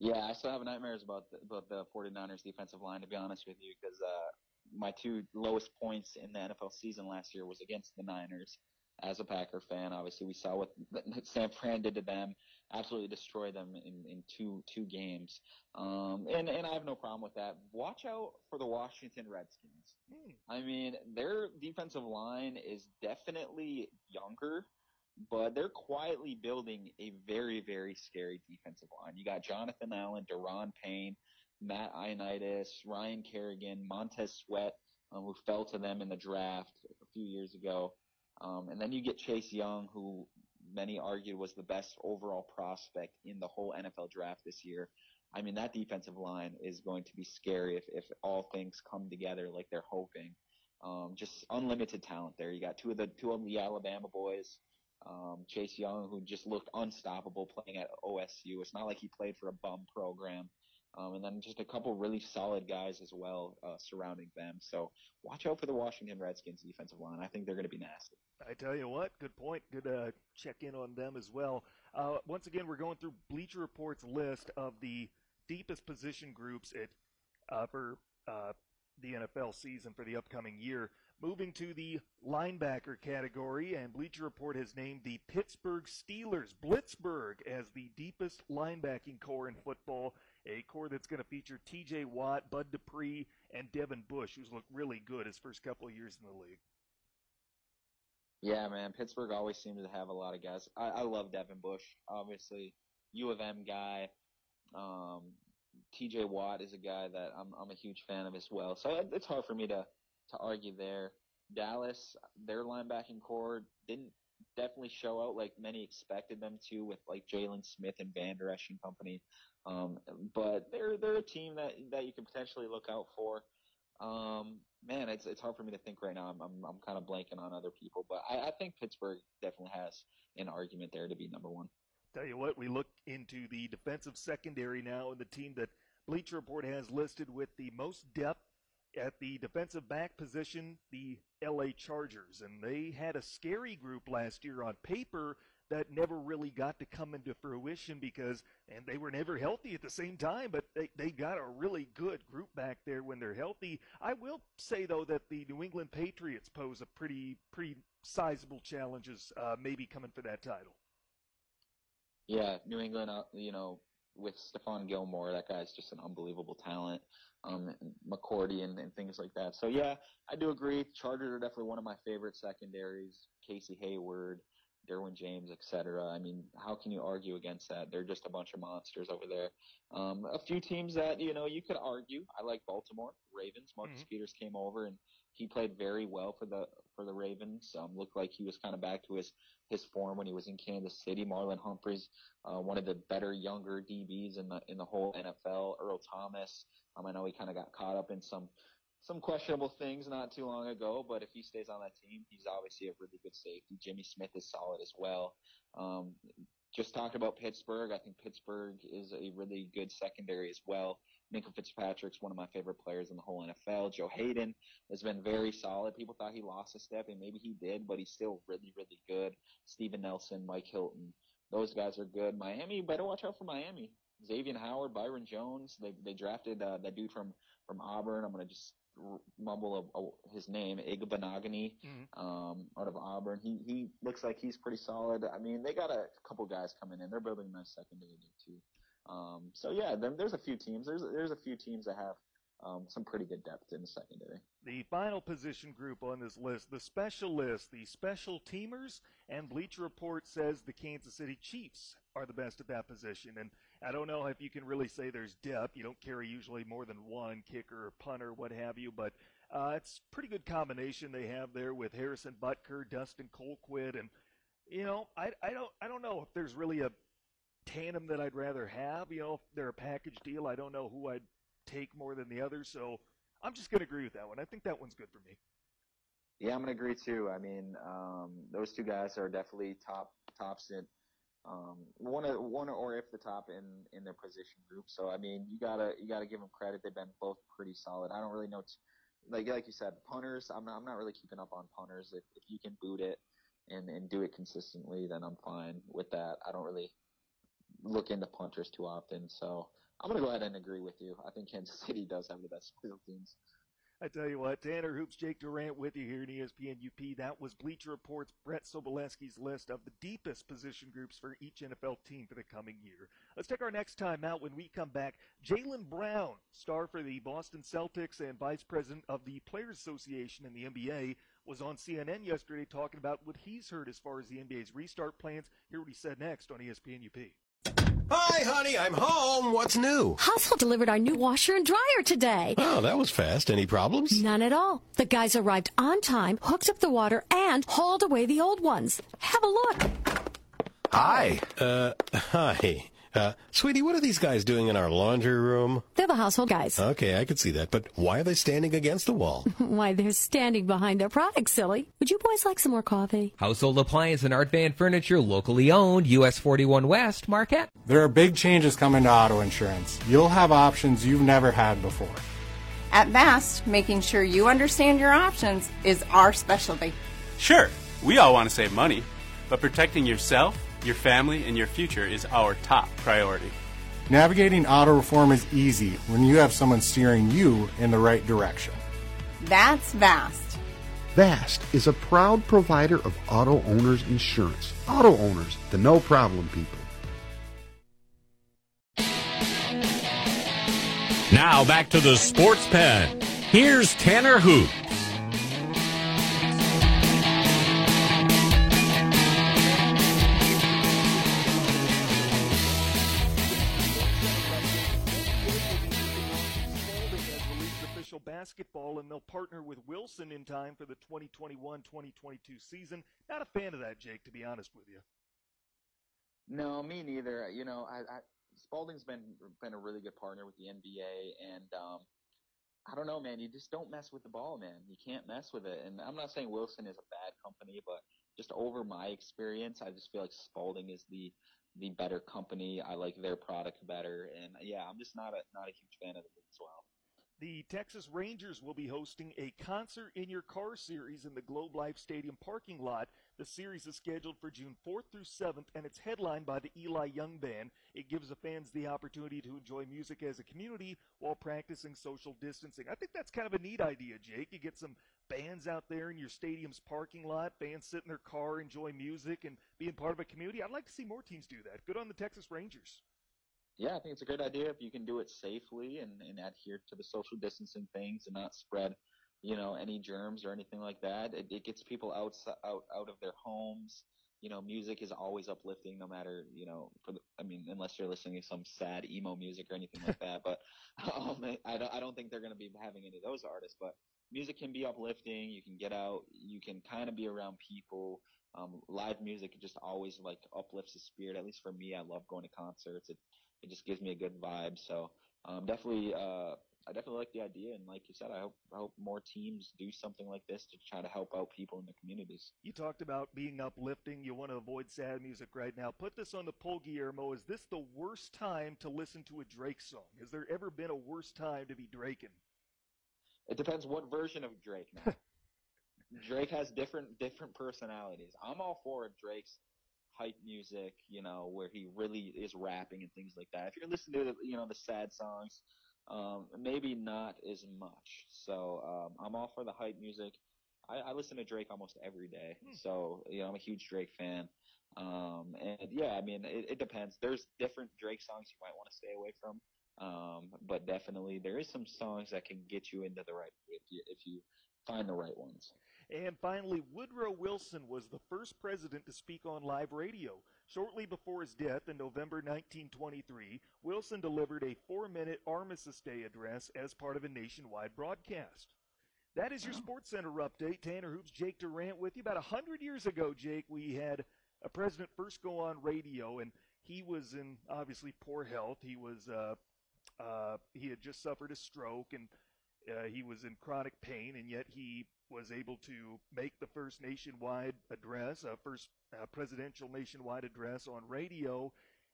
[SPEAKER 2] Yeah, I still have nightmares about the, about the 49ers defensive line, to be honest with you, because uh, my two lowest points in the NFL season last year was against the Niners. As a Packer fan, obviously we saw what [LAUGHS] San Fran did to them, absolutely destroy them in, in two two games. Um, and and I have no problem with that. Watch out for the Washington Redskins. Hmm. I mean, their defensive line is definitely younger but they're quietly building a very, very scary defensive line. You got Jonathan Allen, Da'Ron Payne, Matt Ioannidis, Ryan Kerrigan, Montez Sweat, um, who fell to them in the draft a few years ago. Um, and then you get Chase Young, who many argued was the best overall prospect in the whole NFL draft this year. I mean, that defensive line is going to be scary if, if all things come together like they're hoping. Um, just unlimited talent there. You got two of the two of the Alabama boys, um, Chase Young, who just looked unstoppable playing at OSU. It's not like he played for a bum program. Um, and then just a couple really solid guys as well uh, surrounding them. So watch out for the Washington Redskins defensive line. I think they're going to be nasty.
[SPEAKER 1] I tell you what, good point. Good uh, check in on them as well. Uh, once again, we're going through Bleacher Report's list of the deepest position groups at for uh, the NFL season for the upcoming year. Moving to the linebacker category, and Bleacher Report has named the Pittsburgh Steelers, Blitzburg, as the deepest linebacking corps in football. A corps that's going to feature T.J. Watt, Bud Dupree, and Devin Bush, who's looked really good his first couple of years in the league.
[SPEAKER 2] Yeah, man. Pittsburgh always seems to have a lot of guys. I, I love Devin Bush, obviously. U of M guy. Um, TJ Watt is a guy that I'm I'm a huge fan of as well. So it's hard for me to to argue there. Dallas, their linebacking corps didn't definitely show out like many expected them to with like Jaylon Smith and Vander Esch and company. Um, but they're they're a team that that you can potentially look out for. Um, man, it's it's hard for me to think right now. I'm I'm, I'm kind of blanking on other people, but I, I think Pittsburgh definitely has an argument there to be number one.
[SPEAKER 1] Tell you what, we look into the defensive secondary now, and the team that Bleacher Report has listed with the most depth at the defensive back position, the LA Chargers. And they had a scary group last year on paper that never really got to come into fruition because, and they were never healthy at the same time, but they, they got a really good group back there when they're healthy. I will say, though, that the New England Patriots pose a pretty, pretty sizable challenges uh, maybe coming for that title.
[SPEAKER 2] Yeah, New England, uh, you know, with Stephon Gilmore, that guy's just an unbelievable talent. Um, and McCourty and, and things like that. So yeah, I do agree. Chargers are definitely one of my favorite secondaries. Casey Hayward, Derwin James, etc. I mean, how can you argue against that? They're just a bunch of monsters over there. Um, a few teams that you know you could argue. I like Baltimore Ravens. Marcus mm-hmm. Peters came over and he played very well for the for the Ravens. Um, looked like he was kind of back to his his form when he was in Kansas City. Marlon Humphreys, uh, one of the better younger DBs in the in the whole NFL. Earl Thomas. Um, I know he kind of got caught up in some some questionable things not too long ago, but if he stays on that team, he's obviously a really good safety. Jimmy Smith is solid as well. Um, just talked about Pittsburgh. I think Pittsburgh is a really good secondary as well. Minkah Fitzpatrick's one of my favorite players in the whole NFL. Joe Haden has been very solid. People thought he lost a step, and maybe he did, but he's still really, really good. Steven Nelson, Mike Hilton, those guys are good. Miami, better watch out for Miami. Xavier Howard, Byron Jones. They they drafted uh, that dude from from Auburn. I'm gonna just mumble a, a, his name, Igbinoghene, mm-hmm. um, out of Auburn. He he looks like he's pretty solid. I mean, they got a couple guys coming in. They're building a nice secondary too. Um, so yeah, then there's a few teams. There's there's a few teams that have um, some pretty good depth in the secondary.
[SPEAKER 1] The final position group on this list, the special list, the special teamers, and Bleacher Report says the Kansas City Chiefs are the best at that position. And I don't know if you can really say there's depth. You don't carry usually more than one kicker or punter, what have you, but uh, it's pretty good combination they have there with Harrison Butker, Dustin Colquitt, and you know, I, I don't I don't know if there's really a tandem that I'd rather have. You know, if they're a package deal, I don't know who I'd take more than the other. So I'm just going to agree with that one. I think that one's good for me.
[SPEAKER 2] Yeah, I'm going to agree too. I mean, um, those two guys are definitely top tops in um, one of one or if the top in in their position group. So I mean, you gotta you gotta give them credit. They've been both pretty solid. I don't really know. T- like like you said, punters. I'm not I'm not really keeping up on punters. If if you can boot it and and do it consistently, then I'm fine with that. I don't really look into punters too often. So I'm going to go ahead and agree with you. I think Kansas City does have the best special teams.
[SPEAKER 1] I tell you what, Tanner Hoops, Jake Durant with you here in ESPN UP. That was Bleacher Report's Brett Sobolewski's list of the deepest position groups for each NFL team for the coming year. Let's take our next time out when we come back. Jaylen Brown, star for the Boston Celtics and vice president of the Players Association in the NBA, was on CNN yesterday talking about what he's heard as far as the NBA's restart plans. Hear what he said next on ESPN UP.
[SPEAKER 6] Hi, honey, I'm home. What's new?
[SPEAKER 7] Household delivered our new washer and dryer today.
[SPEAKER 6] Oh, that was fast. Any problems?
[SPEAKER 7] None at all. The guys arrived on time, hooked up the water, and hauled away the old ones. Have a look.
[SPEAKER 6] Hi. Uh, hi. Uh, sweetie, what are these guys doing in our laundry room?
[SPEAKER 7] They're the household guys.
[SPEAKER 6] Okay, I could see that, but why are they standing against the wall? [LAUGHS]
[SPEAKER 7] Why, they're standing behind their products, silly. Would you boys like some more coffee?
[SPEAKER 8] Household appliance and art van furniture, locally owned, US 41 West, Marquette.
[SPEAKER 9] There are big changes coming to auto insurance. You'll have options you've never had before.
[SPEAKER 10] At Vast, making sure you understand your options is our specialty.
[SPEAKER 11] Sure, we all want to save money, but protecting yourself, your family, and your future is our top priority.
[SPEAKER 9] Navigating auto reform is easy when you have someone steering you in the right direction.
[SPEAKER 10] That's Vast.
[SPEAKER 12] Vast is a proud provider of auto owners insurance. Auto owners, the no problem people.
[SPEAKER 5] Now back to the sports pen. Here's Tanner Hoot.
[SPEAKER 1] And they'll partner with Wilson in time for the 2021-2022 season. Not a fan of that, Jake, to be honest with you.
[SPEAKER 2] No, me neither. You know, I, I Spalding's been been a really good partner with the NBA, and um, I don't know, man. You just don't mess with the ball, man. You can't mess with it. And I'm not saying Wilson is a bad company, but just over my experience, I just feel like Spalding is the the better company. I like their product better, and yeah, I'm just not a not a huge fan of it as well.
[SPEAKER 1] The Texas Rangers will be hosting a Concert in Your Car series in the Globe Life Stadium parking lot. The series is scheduled for June 4th through 7th, and it's headlined by the Eli Young Band. It gives the fans the opportunity to enjoy music as a community while practicing social distancing. I think that's kind of a neat idea, Jake. You get some bands out there in your stadium's parking lot, fans sit in their car, enjoy music, and being part of a community. I'd like to see more teams do that. Good on the Texas Rangers.
[SPEAKER 2] Yeah, I think it's a great idea if you can do it safely and, and adhere to the social distancing things and not spread, you know, any germs or anything like that. It, it gets people out, out, out of their homes. You know, music is always uplifting no matter, you know, for the, I mean, unless you're listening to some sad emo music or anything like that. But [LAUGHS] um, I, don't, I don't think they're going to be having any of those artists. But music can be uplifting. You can get out. You can kind of be around people. Um, live music just always like uplifts the spirit. At least for me, I love going to concerts. It it just gives me a good vibe. So um, definitely, uh, I definitely like the idea, and like you said, I hope I hope more teams do something like this to try to help out people in the communities.
[SPEAKER 1] You talked about being uplifting. You want to avoid sad music right now. Put this on the poll, Guillermo. Is this the worst time to listen to a Drake song? Has there ever been a worse time to be Draking?
[SPEAKER 2] It depends what version of Drake. Now. [LAUGHS] Drake has different different personalities. I'm all for Drake's hype music, you know, where he really is rapping and things like that. If you're listening to the, you know, the sad songs, um, maybe not as much. So um, I'm all for the hype music. I, I listen to Drake almost every day, hmm. so you know I'm a huge Drake fan. Um, and yeah, I mean it, it depends. There's different Drake songs you might want to stay away from, um, but definitely there is some songs that can get you into the right if you if you find the right ones.
[SPEAKER 1] And finally, Woodrow Wilson was the first president to speak on live radio. Shortly before his death in November 1923, Wilson delivered a four minute Armistice Day address as part of a nationwide broadcast. That is your Sports Center update. Tanner Hoops, Jake Durant with you. About 100 years ago, Jake, we had a president first go on radio, and he was in obviously poor health. He was uh, uh, he had just suffered a stroke, and uh, he was in chronic pain, and yet he was able to make the first nationwide address, uh, first uh, presidential nationwide address on radio,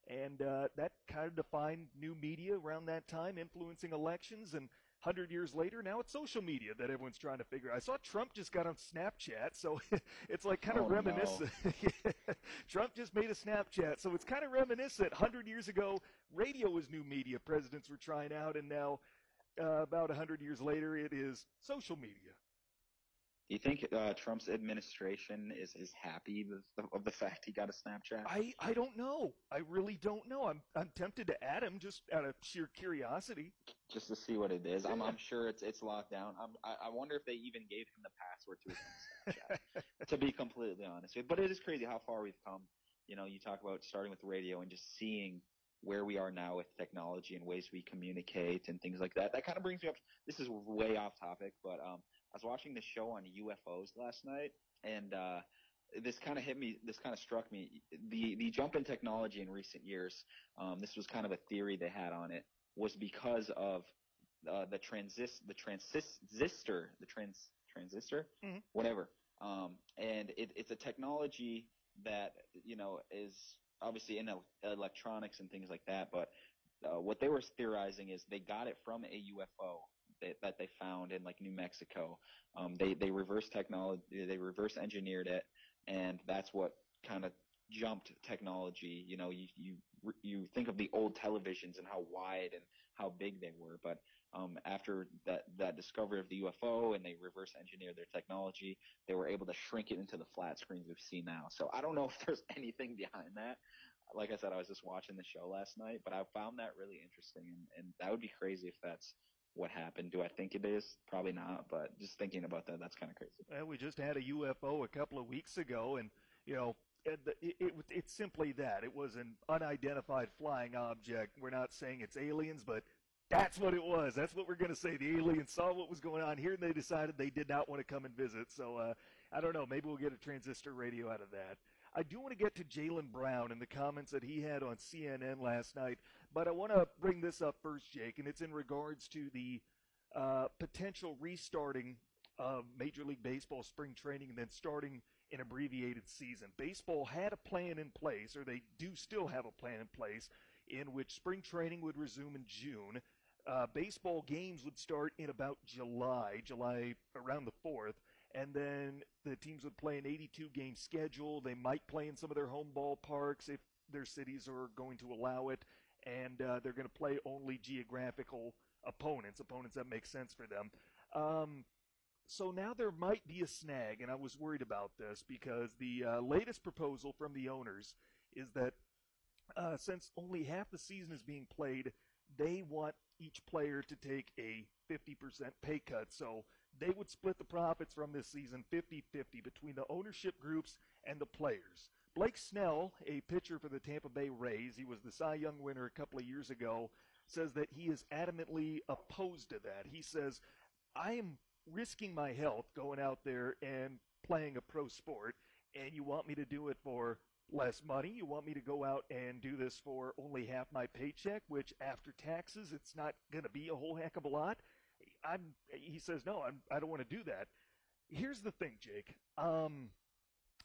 [SPEAKER 1] and uh, that kind of defined new media around that time, influencing elections. And 100 years later, now it's social media that everyone's trying to figure out. I saw Trump just got on Snapchat, so [LAUGHS] it's like kind of
[SPEAKER 2] oh,
[SPEAKER 1] reminiscent.
[SPEAKER 2] No. [LAUGHS]
[SPEAKER 1] Trump just made a Snapchat, so it's kind of reminiscent. 100 years ago, radio was new media. Presidents were trying out, and now uh, about 100 years later, it is social media.
[SPEAKER 2] Do you think uh, Trump's administration is, is happy of, of the fact he got a Snapchat?
[SPEAKER 1] I, I don't know. I really don't know. I'm I'm tempted to add him just out of sheer curiosity.
[SPEAKER 2] Just to see what it is. I'm, I'm sure it's it's locked down. I'm, I, I wonder if they even gave him the password to his Snapchat. to be completely honest but it is crazy how far we've come. You know, you talk about starting with radio and just seeing where we are now with technology and ways we communicate and things like that. That kind of brings me up. This is way off topic, but um, I was watching the show on UFOs last night, and uh, this kind of hit me. This kind of struck me. The the jump in technology in recent years. Um, this was kind of a theory they had on it. Was because of uh, the transist the transistor the trans transistor
[SPEAKER 1] mm-hmm.
[SPEAKER 2] whatever. Um, and it, it's a technology that you know is obviously in electronics and things like that. But uh, what they were theorizing is they got it from a UFO that, that they found in like New Mexico. Um, they they reverse technology, they reverse engineered it, and that's what kind of jumped technology. You know, you you you think of the old televisions and how wide and how big they were, but um, after that that discovery of the UFO and they reverse engineered their technology, they were able to shrink it into the flat screens we've seen now. So I don't know [LAUGHS] if there's anything behind that. Like I said, I was just watching the show last night, but I found that really interesting, and, and that would be crazy if that's what happened. Do I think it is? Probably not, but just thinking about that, that's kind of crazy.
[SPEAKER 1] Well, we just had a UFO a couple of weeks ago, and you know, it, it, it, it's simply that it was an unidentified flying object. We're not saying it's aliens, but that's what it was. That's what we're going to say. The aliens saw what was going on here, and they decided they did not want to come and visit. So uh, I don't know. Maybe we'll get a transistor radio out of that. I do want to get to Jaylen Brown and the comments that he had on CNN last night, but I want to bring this up first, Jake, and it's in regards to the uh, potential restarting of Major League Baseball spring training and then starting an abbreviated season. Baseball had a plan in place, or they do still have a plan in place, in which spring training would resume in June. Uh, baseball games would start in about July, July around the 4th, and then the teams would play an 82 game schedule. They might play in some of their home ballparks if their cities are going to allow it, and uh, they're going to play only geographical opponents, opponents that make sense for them. Um, so now there might be a snag, and I was worried about this because the uh, latest proposal from the owners is that uh, since only half the season is being played, they want each player to take a 50% pay cut. So they would split the profits from this season 50 50 between the ownership groups and the players. Blake Snell, a pitcher for the Tampa Bay Rays, he was the Cy Young winner a couple of years ago, says that he is adamantly opposed to that. He says, I am risking my health going out there and playing a pro sport, and you want me to do it for less money. You want me to go out and do this for only half my paycheck, which after taxes, it's not going to be a whole heck of a lot. I'm, he says, no, I'm, I don't want to do that. Here's the thing, Jake. Um,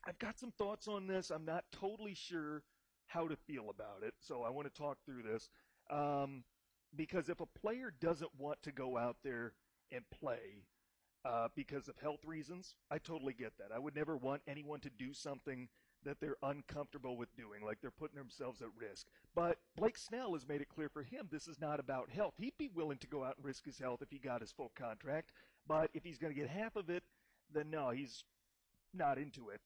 [SPEAKER 1] I've got some thoughts on this. I'm not totally sure how to feel about it, so I want to talk through this. Um, because if a player doesn't want to go out there and play uh, because of health reasons, I totally get that. I would never want anyone to do something that they're uncomfortable with doing, like they're putting themselves at risk. But Blake Snell has made it clear for him this is not about health. He'd be willing to go out and risk his health if he got his full contract, but if he's going to get half of it, then no, he's not into it.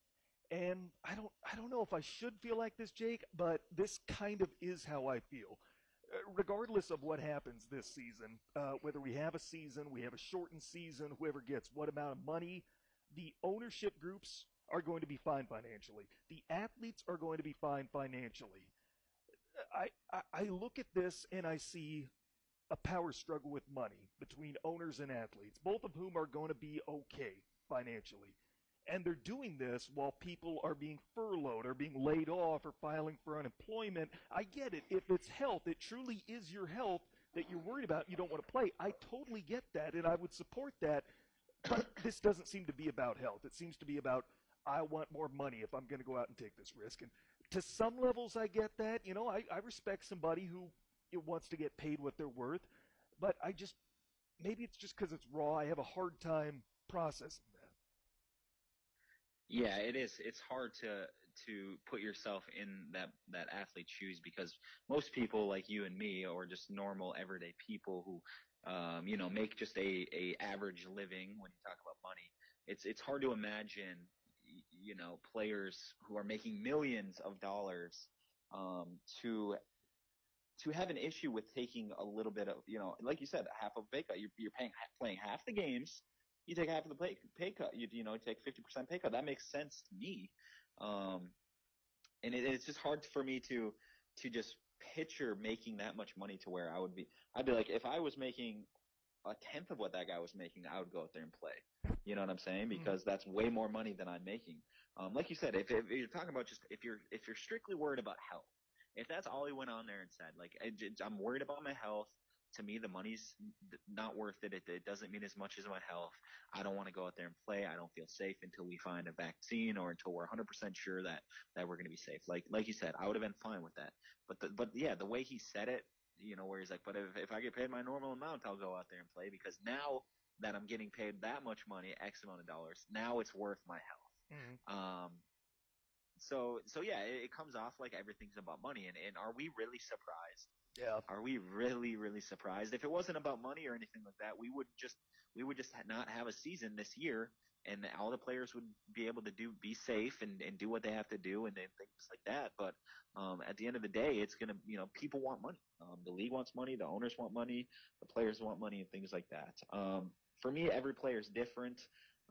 [SPEAKER 1] And I don't I don't know if I should feel like this, Jake, but this kind of is how I feel. Uh, regardless of what happens this season, uh, whether we have a season, we have a shortened season, whoever gets what amount of money, the ownership groups are going to be fine financially. The athletes are going to be fine financially. I, I, I look at this and I see a power struggle with money between owners and athletes, both of whom are going to be okay financially. And they're doing this while people are being furloughed or being laid off or filing for unemployment. I get it. If it's health, it truly is your health that you're worried about, you don't want to play. I totally get that, and I would support that. But this doesn't seem to be about health. It seems to be about I want more money if I'm going to go out and take this risk. And to some levels, I get that. You know, I, I respect somebody who wants to get paid what they're worth, but I just maybe it's just because it's raw. I have a hard time processing that.
[SPEAKER 2] Yeah, it is. It's hard to to put yourself in that that athlete's shoes because most people like you and me or just normal everyday people who um, you know make just a, a average living when you talk about money it's it's hard to imagine you know players who are making millions of dollars um, to to have an issue with taking a little bit of you know like you said half of pay cut. You're, you're paying playing half the games. You take half of the pay, pay cut. You you know take 50% pay cut. That makes sense to me. Um, and it, it's just hard for me to to just picture making that much money to where I would be. I'd be like, if I was making a tenth of what that guy was making, I would go out there and play. You know what I'm saying?
[SPEAKER 1] Mm-hmm.
[SPEAKER 2] Because that's way more money than I'm making. Um, like you said, if, if you're talking about just if you're if you're strictly worried about health, if that's all he went on there and said, like I, I'm worried about my health. To me, the money's not worth it. it. It doesn't mean as much as my health. I don't want to go out there and play. I don't feel safe until we find a vaccine or until we're 100% sure that that we're going to be safe. Like like you said, I would have been fine with that. But the, but yeah, the way he said it, you know, where he's like, but if if I get paid my normal amount, I'll go out there and play because now that I'm getting paid that much money, X amount of dollars, now it's worth my health.
[SPEAKER 1] Mm-hmm.
[SPEAKER 2] Um, so so yeah, it, it comes off like everything's about money, and and are we really surprised?
[SPEAKER 1] Yeah.
[SPEAKER 2] Are we really really surprised? If it wasn't about money or anything like that, we would just we would just not have a season this year, and all the players would be able to do be safe and and do what they have to do and, and things like that. But um, at the end of the day, it's gonna you know people want money. Um, the league wants money, the owners want money, the players want money, and things like that. Um, for me, every player is different.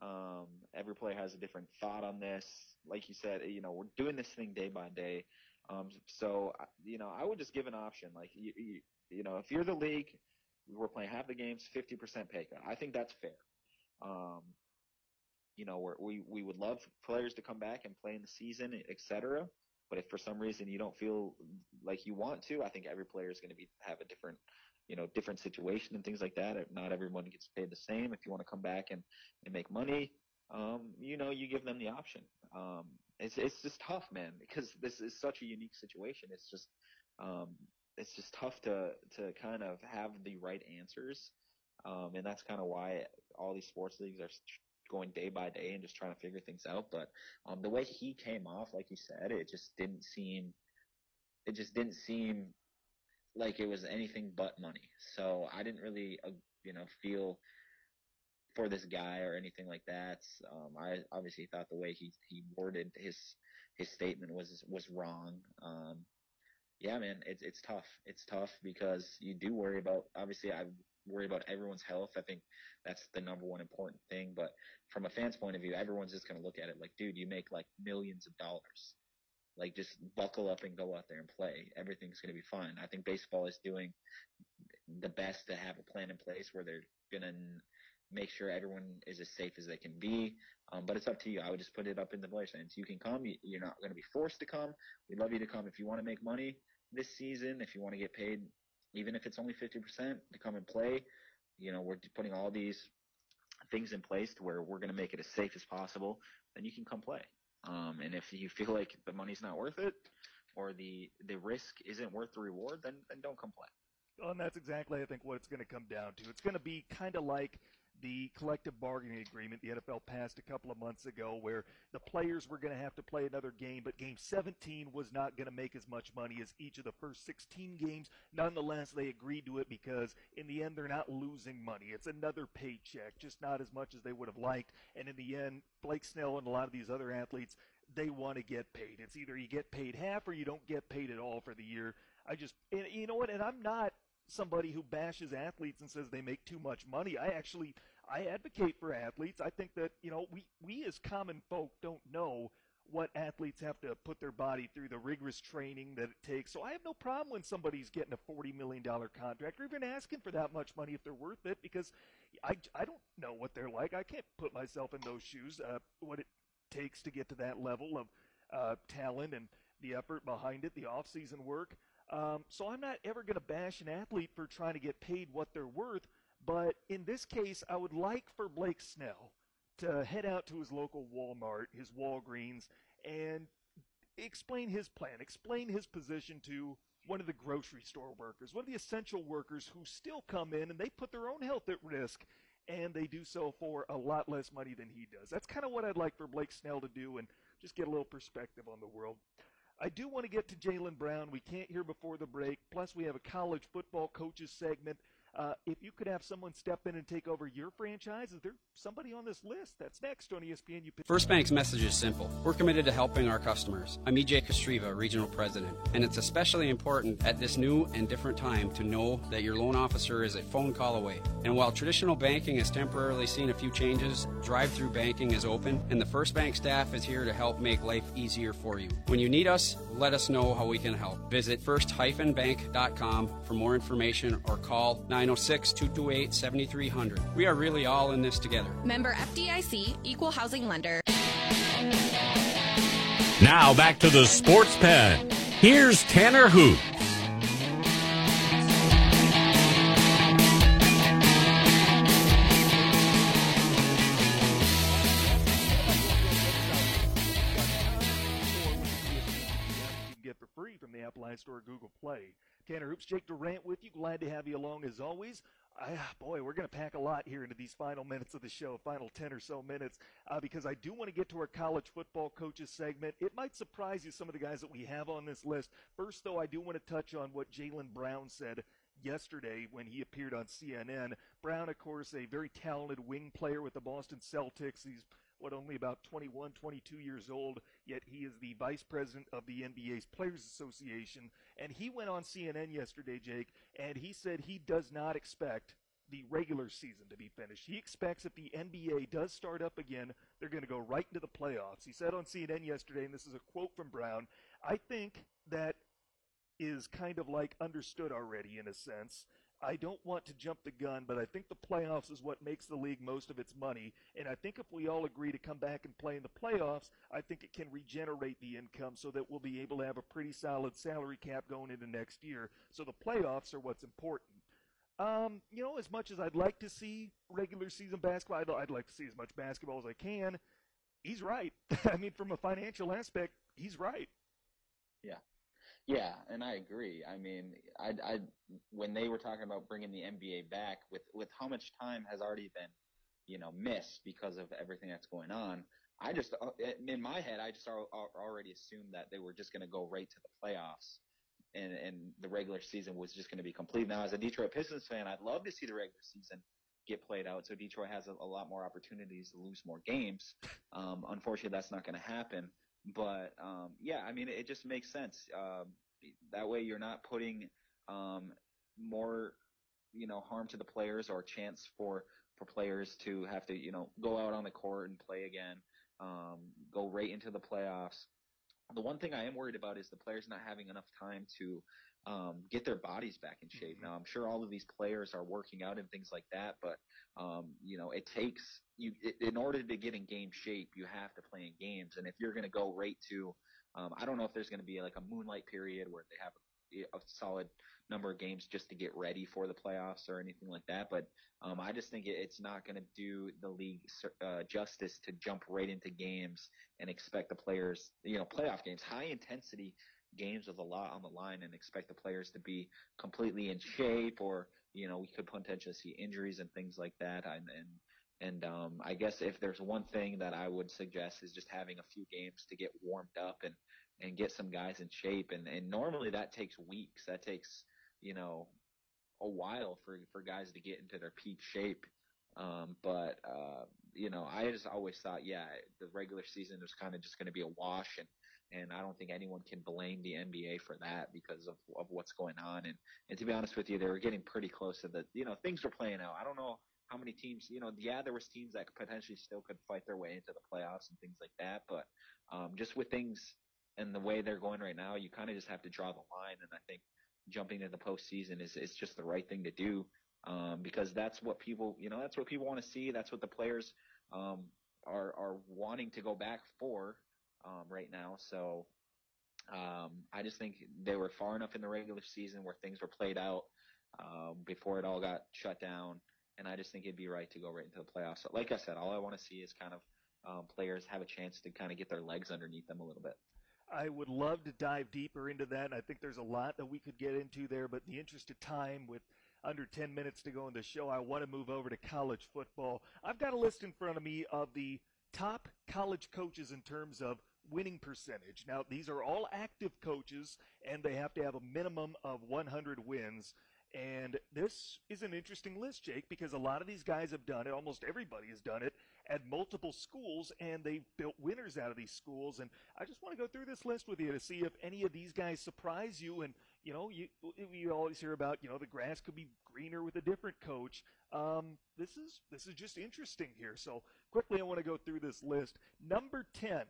[SPEAKER 2] Um, every player has a different thought on this. Like you said, you know, we're doing this thing day by day. Um, so, you know, I would just give an option. Like, you, you, you know, if you're the league, we're playing half the games, 50% pay cut. I think that's fair. Um, you know, we're, we we would love players to come back and play in the season, et cetera. But if for some reason you don't feel like you want to, I think every player is going to be have a different, you know, different situation and things like that. Not everyone gets paid the same. If you want to come back and, and make money, um, you know, you give them the option. Um, it's it's just tough, man, because this is such a unique situation. It's just um, it's just tough to to kind of have the right answers, um, and that's kind of why all these sports leagues are going day by day and just trying to figure things out. But um, the way he came off, like you said, it just didn't seem it just didn't seem like it was anything but money. So I didn't really uh, you know feel for this guy or anything like that. Um, I obviously thought the way he he worded his his statement was was wrong. Um, yeah, man, it's it's tough. It's tough because you do worry about. Obviously, I worry about everyone's health. I think that's the number one important thing. But from a fan's point of view, everyone's just gonna look at it like, dude, you make like millions of dollars. Like just buckle up and go out there and play. Everything's gonna be fine. I think baseball is doing the best to have a plan in place where they're gonna make sure everyone is as safe as they can be. Um, but it's up to you. I would just put it up in the players' hands. You can come. You're not going to be forced to come. We'd love you to come if you want to make money this season. If you want to get paid, even if it's only 50%, to come and play. You know, we're putting all these things in place to where we're going to make it as safe as possible. Then you can come play. Um, and if you feel like the money's not worth it, or the the risk isn't worth the reward, then then don't come play.
[SPEAKER 1] Well, and that's exactly, I think, what it's going to come down to. It's going to be kind of like the collective bargaining agreement the NFL passed a couple of months ago, where the players were going to have to play another game, but game 17 was not going to make as much money as each of the first 16 games. Nonetheless, they agreed to it because in the end, they're not losing money. It's another paycheck, just not as much as they would have liked. And in the end, Blake Snell and a lot of these other athletes, they want to get paid. It's either you get paid half or you don't get paid at all for the year. I just, and you know what? And I'm not somebody who bashes athletes and says they make too much money. I actually I advocate for athletes. I think that you know we we as common folk don't know what athletes have to put their body through the rigorous training that it takes. So I have no problem when somebody's getting a $40 million contract or even asking for that much money if they're worth it because I, I don't know what they're like. I can't put myself in those shoes, uh, what it takes to get to that level of uh, talent and the effort behind it, the off-season work. Um, so I'm not ever going to bash an athlete for trying to get paid what they're worth. But in this case, I would like for Blake Snell to head out to his local Walmart, his Walgreens, and explain his plan, explain his position to one of the grocery store workers, one of the essential workers who still come in and they put their own health at risk and they do so for a lot less money than he does. That's kind of what I'd like for Blake Snell to do and just get a little perspective on the world. I do want to get to Jaylen Brown. We can't hear before the break. Plus, we have a college football coaches segment. Uh, if you could have someone step in and take over your franchise, is there somebody on this list? That's next on ESPN. You
[SPEAKER 3] First Bank's message is simple. We're committed to helping our customers. I'm EJ Kostreva, Regional President, and it's especially important at this new and different time to know that your loan officer is a phone call away. And while traditional banking has temporarily seen a few changes, drive-through banking is open, and the First Bank staff is here to help make life easier for you. When you need us, let us know how we can help. Visit first-bank.com for more information or call 906 228 7300. We are really all in this together.
[SPEAKER 4] Member FDIC, Equal Housing Lender.
[SPEAKER 5] Now back to the Sports Pen. Here's Tanner Hoot.
[SPEAKER 1] Jake Durant with you. Glad to have you along as always. I, boy, we're going to pack a lot here into these final minutes of the show, final 10 or so minutes, uh, because I do want to get to our college football coaches segment. It might surprise you some of the guys that we have on this list. First, though, I do want to touch on what Jaylen Brown said yesterday when he appeared on CNN. Brown, of course, a very talented wing player with the Boston Celtics. He's what only about 21, 22 years old, yet he is the vice president of the NBA's Players Association. And he went on CNN yesterday, Jake, and he said he does not expect the regular season to be finished. He expects if the NBA does start up again, they're going to go right into the playoffs. He said on CNN yesterday, and this is a quote from Brown, I think that is kind of like understood already in a sense. I don't want to jump the gun, but I think the playoffs is what makes the league most of its money. And I think if we all agree to come back and play in the playoffs, I think it can regenerate the income so that we'll be able to have a pretty solid salary cap going into next year. So the playoffs are what's important. Um, you know, as much as I'd like to see regular season basketball, I'd, I'd like to see as much basketball as I can. He's right. [LAUGHS] I mean, from a financial aspect, he's right.
[SPEAKER 2] Yeah. Yeah, and I agree. I mean, I, I when they were talking about bringing the NBA back, with with how much time has already been, you know, missed because of everything that's going on, I just uh, in my head, I just already assumed that they were just going to go right to the playoffs, and and the regular season was just going to be complete. Now, as a Detroit Pistons fan, I'd love to see the regular season get played out, so Detroit has a, a lot more opportunities to lose more games. Um, unfortunately, that's not going to happen. But um, yeah, I mean, it just makes sense. Um, that way, you're not putting um, more, you know, harm to the players or chance for for players to have to, you know, go out on the court and play again, um, go right into the playoffs. The one thing I am worried about is the players not having enough time to um, get their bodies back in shape. Mm-hmm. Now, I'm sure all of these players are working out and things like that, but um, you know, it takes you it, in order to get in game shape, you have to play in games. And if you're going to go right to, um, I don't know if there's going to be like a moonlight period where they have a, a, solid number of games just to get ready for the playoffs or anything like that. But um, I just think it, it's not going to do the league uh, justice to jump right into games and expect the players, you know, playoff games, high intensity games with a lot on the line and expect the players to be completely in shape or you know we could potentially see injuries and things like that. And and and um, I guess if there's one thing that I would suggest is just having a few games to get warmed up and and get some guys in shape. And and normally that takes weeks. That takes you know a while for for guys to get into their peak shape. Um, but uh, you know I just always thought yeah the regular season was kind of just going to be a wash and and I don't think anyone can blame the NBA for that because of, of what's going on. And, and to be honest with you, they were getting pretty close to the, you know, things were playing out. I don't know how many teams, you know, yeah, there was teams that potentially still could fight their way into the playoffs and things like that. But um, just with things and the way they're going right now, you kind of just have to draw the line. And I think jumping into the postseason is, is just the right thing to do um, because that's what people, you know, that's what people want to see. That's what the players um, are, are wanting to go back for um, right now. So um, I just think they were far enough in the regular season where things were played out um, before it all got shut down. And I just think it'd be right to go right into the playoffs. So like I said, all I want to see is kind of um, players have a chance to kind of get their legs underneath them a little bit.
[SPEAKER 1] I would love to dive deeper into that. I think there's a lot that we could get into there, but in the interest of time, with under 10 minutes to go in the show, I want to move over to college football. I've got a list in front of me of the top college coaches in terms of winning percentage. Now, these are all active coaches, and they have to have a minimum of 100 wins. And this is an interesting list, Jake, because a lot of these guys have done it. Almost everybody has done it at multiple schools, and they've built winners out of these schools. And I just want to go through this list with you to see if any of these guys surprise you. And you know, you you always hear about you know the grass could be greener with a different coach. Um, this is this is just interesting here. So quickly, I want to go through this list. Number ten.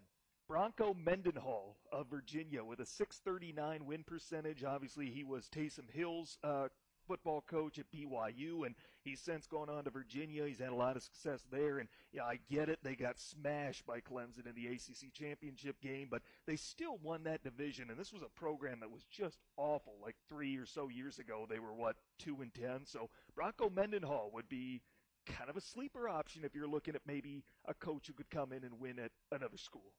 [SPEAKER 1] Bronco Mendenhall of Virginia with a 639 win percentage. Obviously, he was Taysom Hill's uh, football coach at BYU, and he's since gone on to Virginia. He's had a lot of success there, and yeah, I get it. They got smashed by Clemson in the ACC championship game, but they still won that division. And this was a program that was just awful. Like three or so years ago, they were what two and ten. So Bronco Mendenhall would be kind of a sleeper option if you're looking at maybe a coach who could come in and win at another school.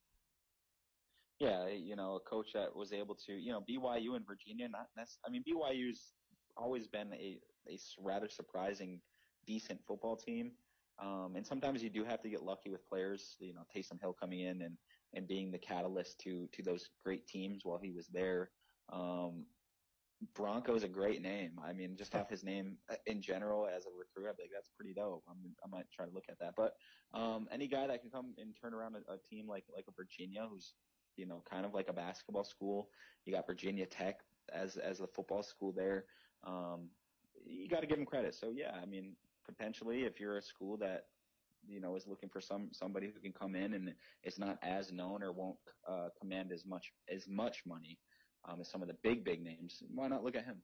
[SPEAKER 2] Yeah, you know, a coach that was able to, you know, BYU and Virginia, not necessarily, I mean, BYU's always been a, a rather surprising, decent football team. Um, and sometimes you do have to get lucky with players, you know, Taysom Hill coming in and, and being the catalyst to, to those great teams while he was there. Um, Bronco is a great name. I mean, just off his name uh, in general as a recruit, I'd be like, that's pretty dope. I'm, I might try to look at that. But um, any guy that can come and turn around a, a team like like a Virginia, who's you know kind of like a basketball school. You got Virginia Tech as as a football school there um, you got to give them credit. So yeah, I mean, potentially if you're a school that you know is looking for some somebody who can come in and it's not as known or won't uh, command as much as much money um, as some of the big big names, why not look at him?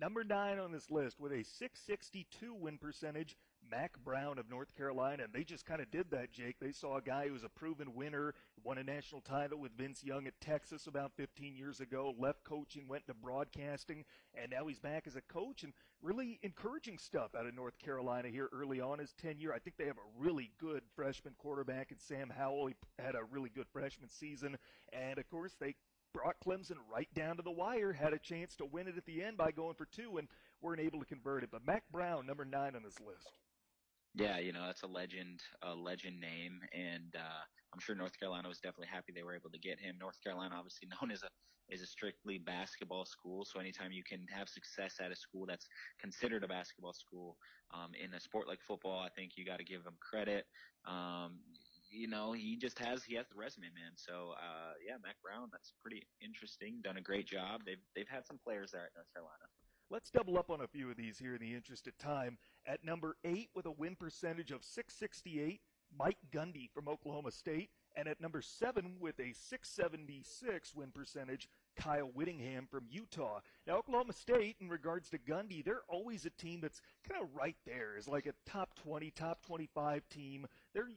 [SPEAKER 1] Number nine on this list with a 662 win percentage, Mack Brown of North Carolina. And they just kind of did that, Jake. They saw a guy who was a proven winner, won a national title with Vince Young at Texas about 15 years ago, left coaching, went to broadcasting, and now he's back as a coach and really encouraging stuff out of North Carolina here early on his tenure. I think they have a really good freshman quarterback in Sam Howell. He had a really good freshman season. And of course, they brought Clemson right down to the wire, had a chance to win it at the end by going for two, and weren't able to convert it. But Mack Brown, number nine on this list.
[SPEAKER 2] Yeah, you know that's a legend, a legend name, and uh, I'm sure North Carolina was definitely happy they were able to get him. North Carolina, obviously [LAUGHS] known as a is a strictly basketball school, so anytime you can have success at a school that's considered a basketball school um, in a sport like football, I think you got to give them credit. Um, you know, he just has he has the resume, man. So uh, yeah, Mack Brown, that's pretty interesting. Done a great job. They've they've had some players there at North Carolina.
[SPEAKER 1] Let's double up on a few of these here in the interest of time. At number eight, with a win percentage of 668, Mike Gundy from Oklahoma State. And at number seven, with a 676 win percentage, Kyle Whittingham from Utah. Now, Oklahoma State, in regards to Gundy, they're always a team that's kind of right there, is like a top 20, top 25 team. They're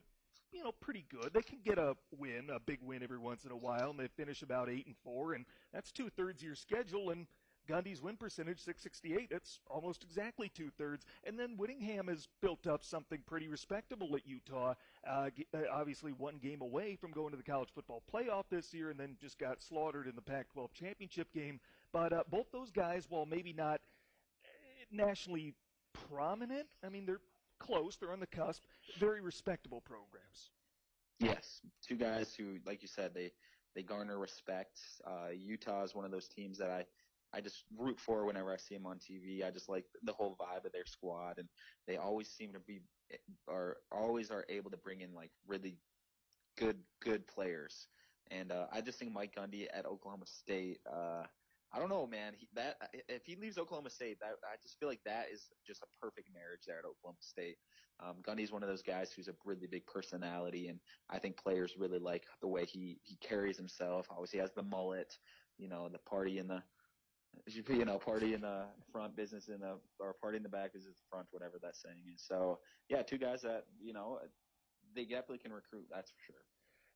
[SPEAKER 1] you know, pretty good. They can get a win, a big win every once in a while, and they finish about eight and four, and that's two thirds of your schedule. And Gundy's win percentage, 668, that's almost exactly two thirds. And then Whittingham has built up something pretty respectable at Utah. Uh, uh, obviously, one game away from going to the college football playoff this year, and then just got slaughtered in the Pac-12 championship game. But uh, both those guys, while maybe not uh, nationally prominent, I mean they're close. They're on the cusp. Very respectable programs.
[SPEAKER 2] Yes, two guys who, like you said, they they garner respect. Uh, Utah is one of those teams that I I just root for whenever I see them on TV. I just like the whole vibe of their squad, and they always seem to be are always are able to bring in like really good good players. And uh, I just think Mike Gundy at Oklahoma State. Uh, I don't know, man. He, that if he leaves Oklahoma State, that I just feel like that is just a perfect marriage there at Oklahoma State. Um, Gundy's one of those guys who's a really big personality, and I think players really like the way he he carries himself. Obviously, he has the mullet, you know, the party in the [LAUGHS] you know, party in the front, business in the, or party in the back is the front, whatever that saying is. So, yeah, two guys that, you know, they definitely can recruit, that's for sure.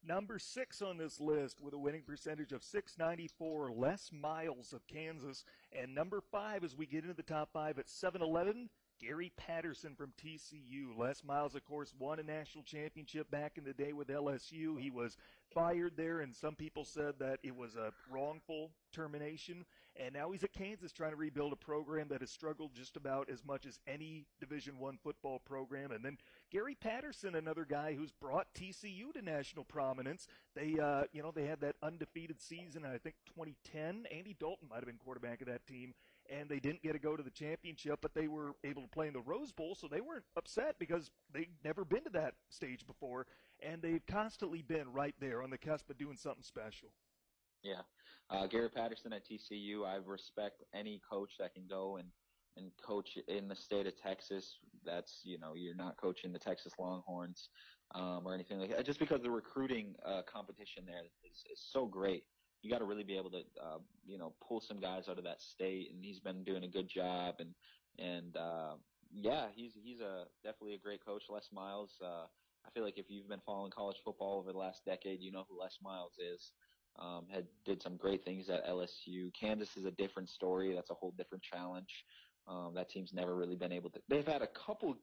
[SPEAKER 1] Number six on this list with a winning percentage of 694, Les Miles of Kansas. And number five, as we get into the top five at 711, Gary Patterson from TCU. Les Miles, of course, won a national championship back in the day with LSU. He was fired there, and some people said that it was a wrongful termination. And now he's at Kansas trying to rebuild a program that has struggled just about as much as any Division One football program. And then Gary Patterson, another guy who's brought TCU to national prominence. They, uh, you know, they had that undefeated season. I think 2010. Andy Dalton might have been quarterback of that team and they didn't get to go to the championship, but they were able to play in the Rose Bowl, so they weren't upset because they'd never been to that stage before, and they've constantly been right there on the cusp of doing something special.
[SPEAKER 2] Yeah, uh, Gary Patterson at TCU. I respect any coach that can go and and coach in the state of Texas. That's you know you're not coaching the Texas Longhorns um, or anything like that. Just because the recruiting uh, competition there is, is so great you got to really be able to, uh, you know, pull some guys out of that state, and he's been doing a good job. And and uh, yeah, he's he's a definitely a great coach. Les Miles. Uh, I feel like if you've been following college football over the last decade, you know who Les Miles is. Um, had did some great things at LSU. Kansas is a different story. That's a whole different challenge. Um, that team's never really been able to. They've had a couple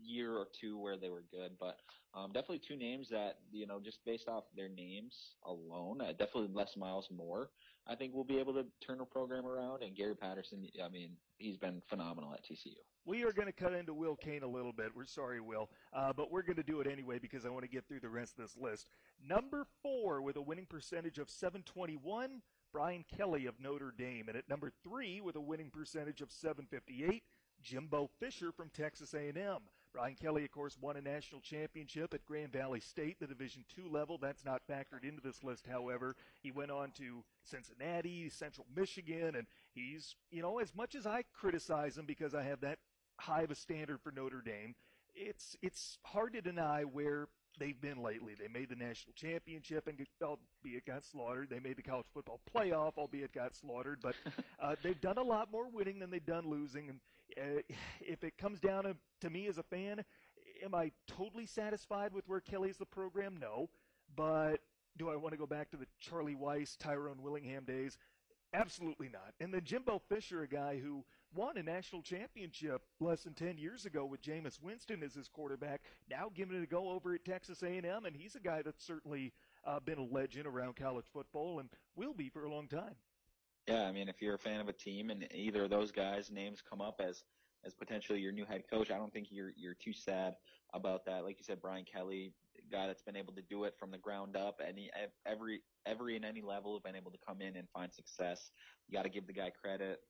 [SPEAKER 2] year or two where they were good, but um, definitely two names that you know just based off their names alone, uh, definitely Les Miles more. I think we'll be able to turn the program around. And Gary Patterson, I mean, he's been phenomenal at TCU.
[SPEAKER 1] We are going to cut into Will Cain a little bit. We're sorry, Will, uh, but we're going to do it anyway because I want to get through the rest of this list. Number four with a winning percentage of 721. Brian Kelly of Notre Dame, and at number three with a winning percentage of 758, Jimbo Fisher from Texas A&M. Brian Kelly, of course, won a national championship at Grand Valley State, the Division II level. That's not factored into this list, however. He went on to Cincinnati, Central Michigan, and he's, you know, as much as I criticize him because I have that high of a standard for Notre Dame, it's it's hard to deny where they've been lately. They made the national championship and albeit got slaughtered. They made the college football playoff, albeit got slaughtered. But [LAUGHS] uh, they've done a lot more winning than they've done losing. And uh, if it comes down to, to me as a fan, am I totally satisfied with where Kelly's the program? No. But do I want to go back to the Charlie Weis, Tyrone Willingham days? Absolutely not. And then Jimbo Fisher, a guy who won a national championship less than 10 years ago with Jameis Winston as his quarterback, now giving it a go over at Texas A&M, and he's a guy that's certainly uh, been a legend around college football and will be for a long time.
[SPEAKER 2] Yeah, I mean, if you're a fan of a team and either of those guys' names come up as as potentially your new head coach, I don't think you're you're too sad about that. Like you said, Brian Kelly, guy that's been able to do it from the ground up, any every every and any level have been able to come in and find success. You got to give the guy credit.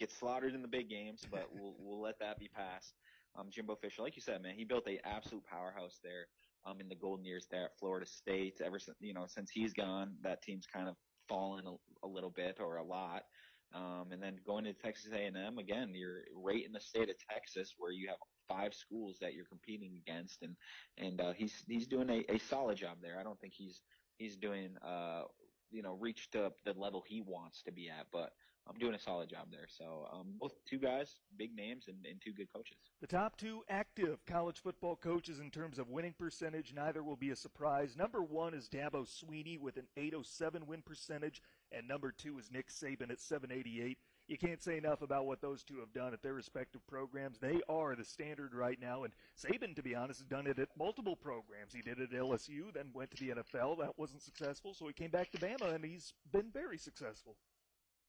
[SPEAKER 2] Get slaughtered in the big games, but we'll we'll let that be passed. Um, Jimbo Fisher, like you said, man, he built a absolute powerhouse there. Um, in the golden years there at Florida State. Ever since you know since he's gone, that team's kind of fallen a, a little bit or a lot. Um, and then going to Texas A&M again, you're right in the state of Texas where you have five schools that you're competing against, and and uh, he's he's doing a, a solid job there. I don't think he's he's doing uh, you know reached the the level he wants to be at, but I'm doing a solid job there. So um, both two guys, big names, and, and two good coaches.
[SPEAKER 1] The top two active college football coaches in terms of winning percentage, neither will be a surprise. Number one is Dabo Swinney with an 807 win percentage, and number two is Nick Saban at 788. You can't say enough about what those two have done at their respective programs. They are the standard right now, and Saban, to be honest, has done it at multiple programs. He did it at LSU, then went to the NFL. That wasn't successful, so he came back to Bama, and he's been very successful.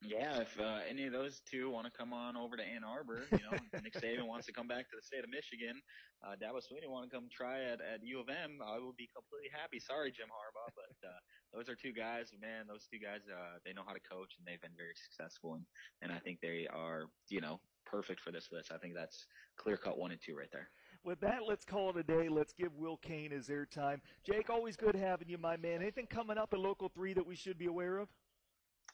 [SPEAKER 2] Yeah, if uh, any of those two want to come on over to Ann Arbor, you know, Nick [LAUGHS] Saban wants to come back to the state of Michigan, uh, Dabo Swinney want to come try at, at U of M, I will be completely happy. Sorry, Jim Harbaugh, but uh, those are two guys, man, those two guys, uh, they know how to coach and they've been very successful. And, and I think they are, you know, perfect for this list. I think that's clear cut one and two right there.
[SPEAKER 1] With that, let's call it a day. Let's give Will Cain his airtime. Jake, always good having you, my man. Anything coming up in Local 3 that we should be aware of?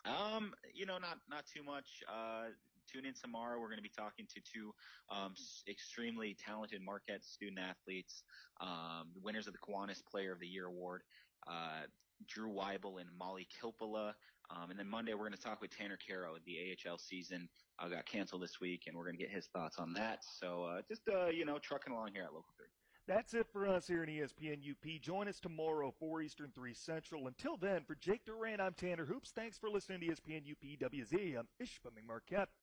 [SPEAKER 2] Um, you know, not not too much. Uh, tune in tomorrow. We're going to be talking to two um, extremely talented Marquette student athletes, um, the winners of the Kiwanis Player of the Year award, uh, Drew Weibel and Molly Kilpala. Um, and then Monday we're going to talk with Tanner Caro. The AHL season uh, got canceled this week, and we're going to get his thoughts on that. So uh, just uh, you know, trucking along here at Local Three.
[SPEAKER 1] That's it for us here in ESPN UP. Join us tomorrow, 4 Eastern, 3 Central. Until then, for Jake Duran, I'm Tanner Hoops. Thanks for listening to ESPN UP WZ. I'm Ishpeming Marquette.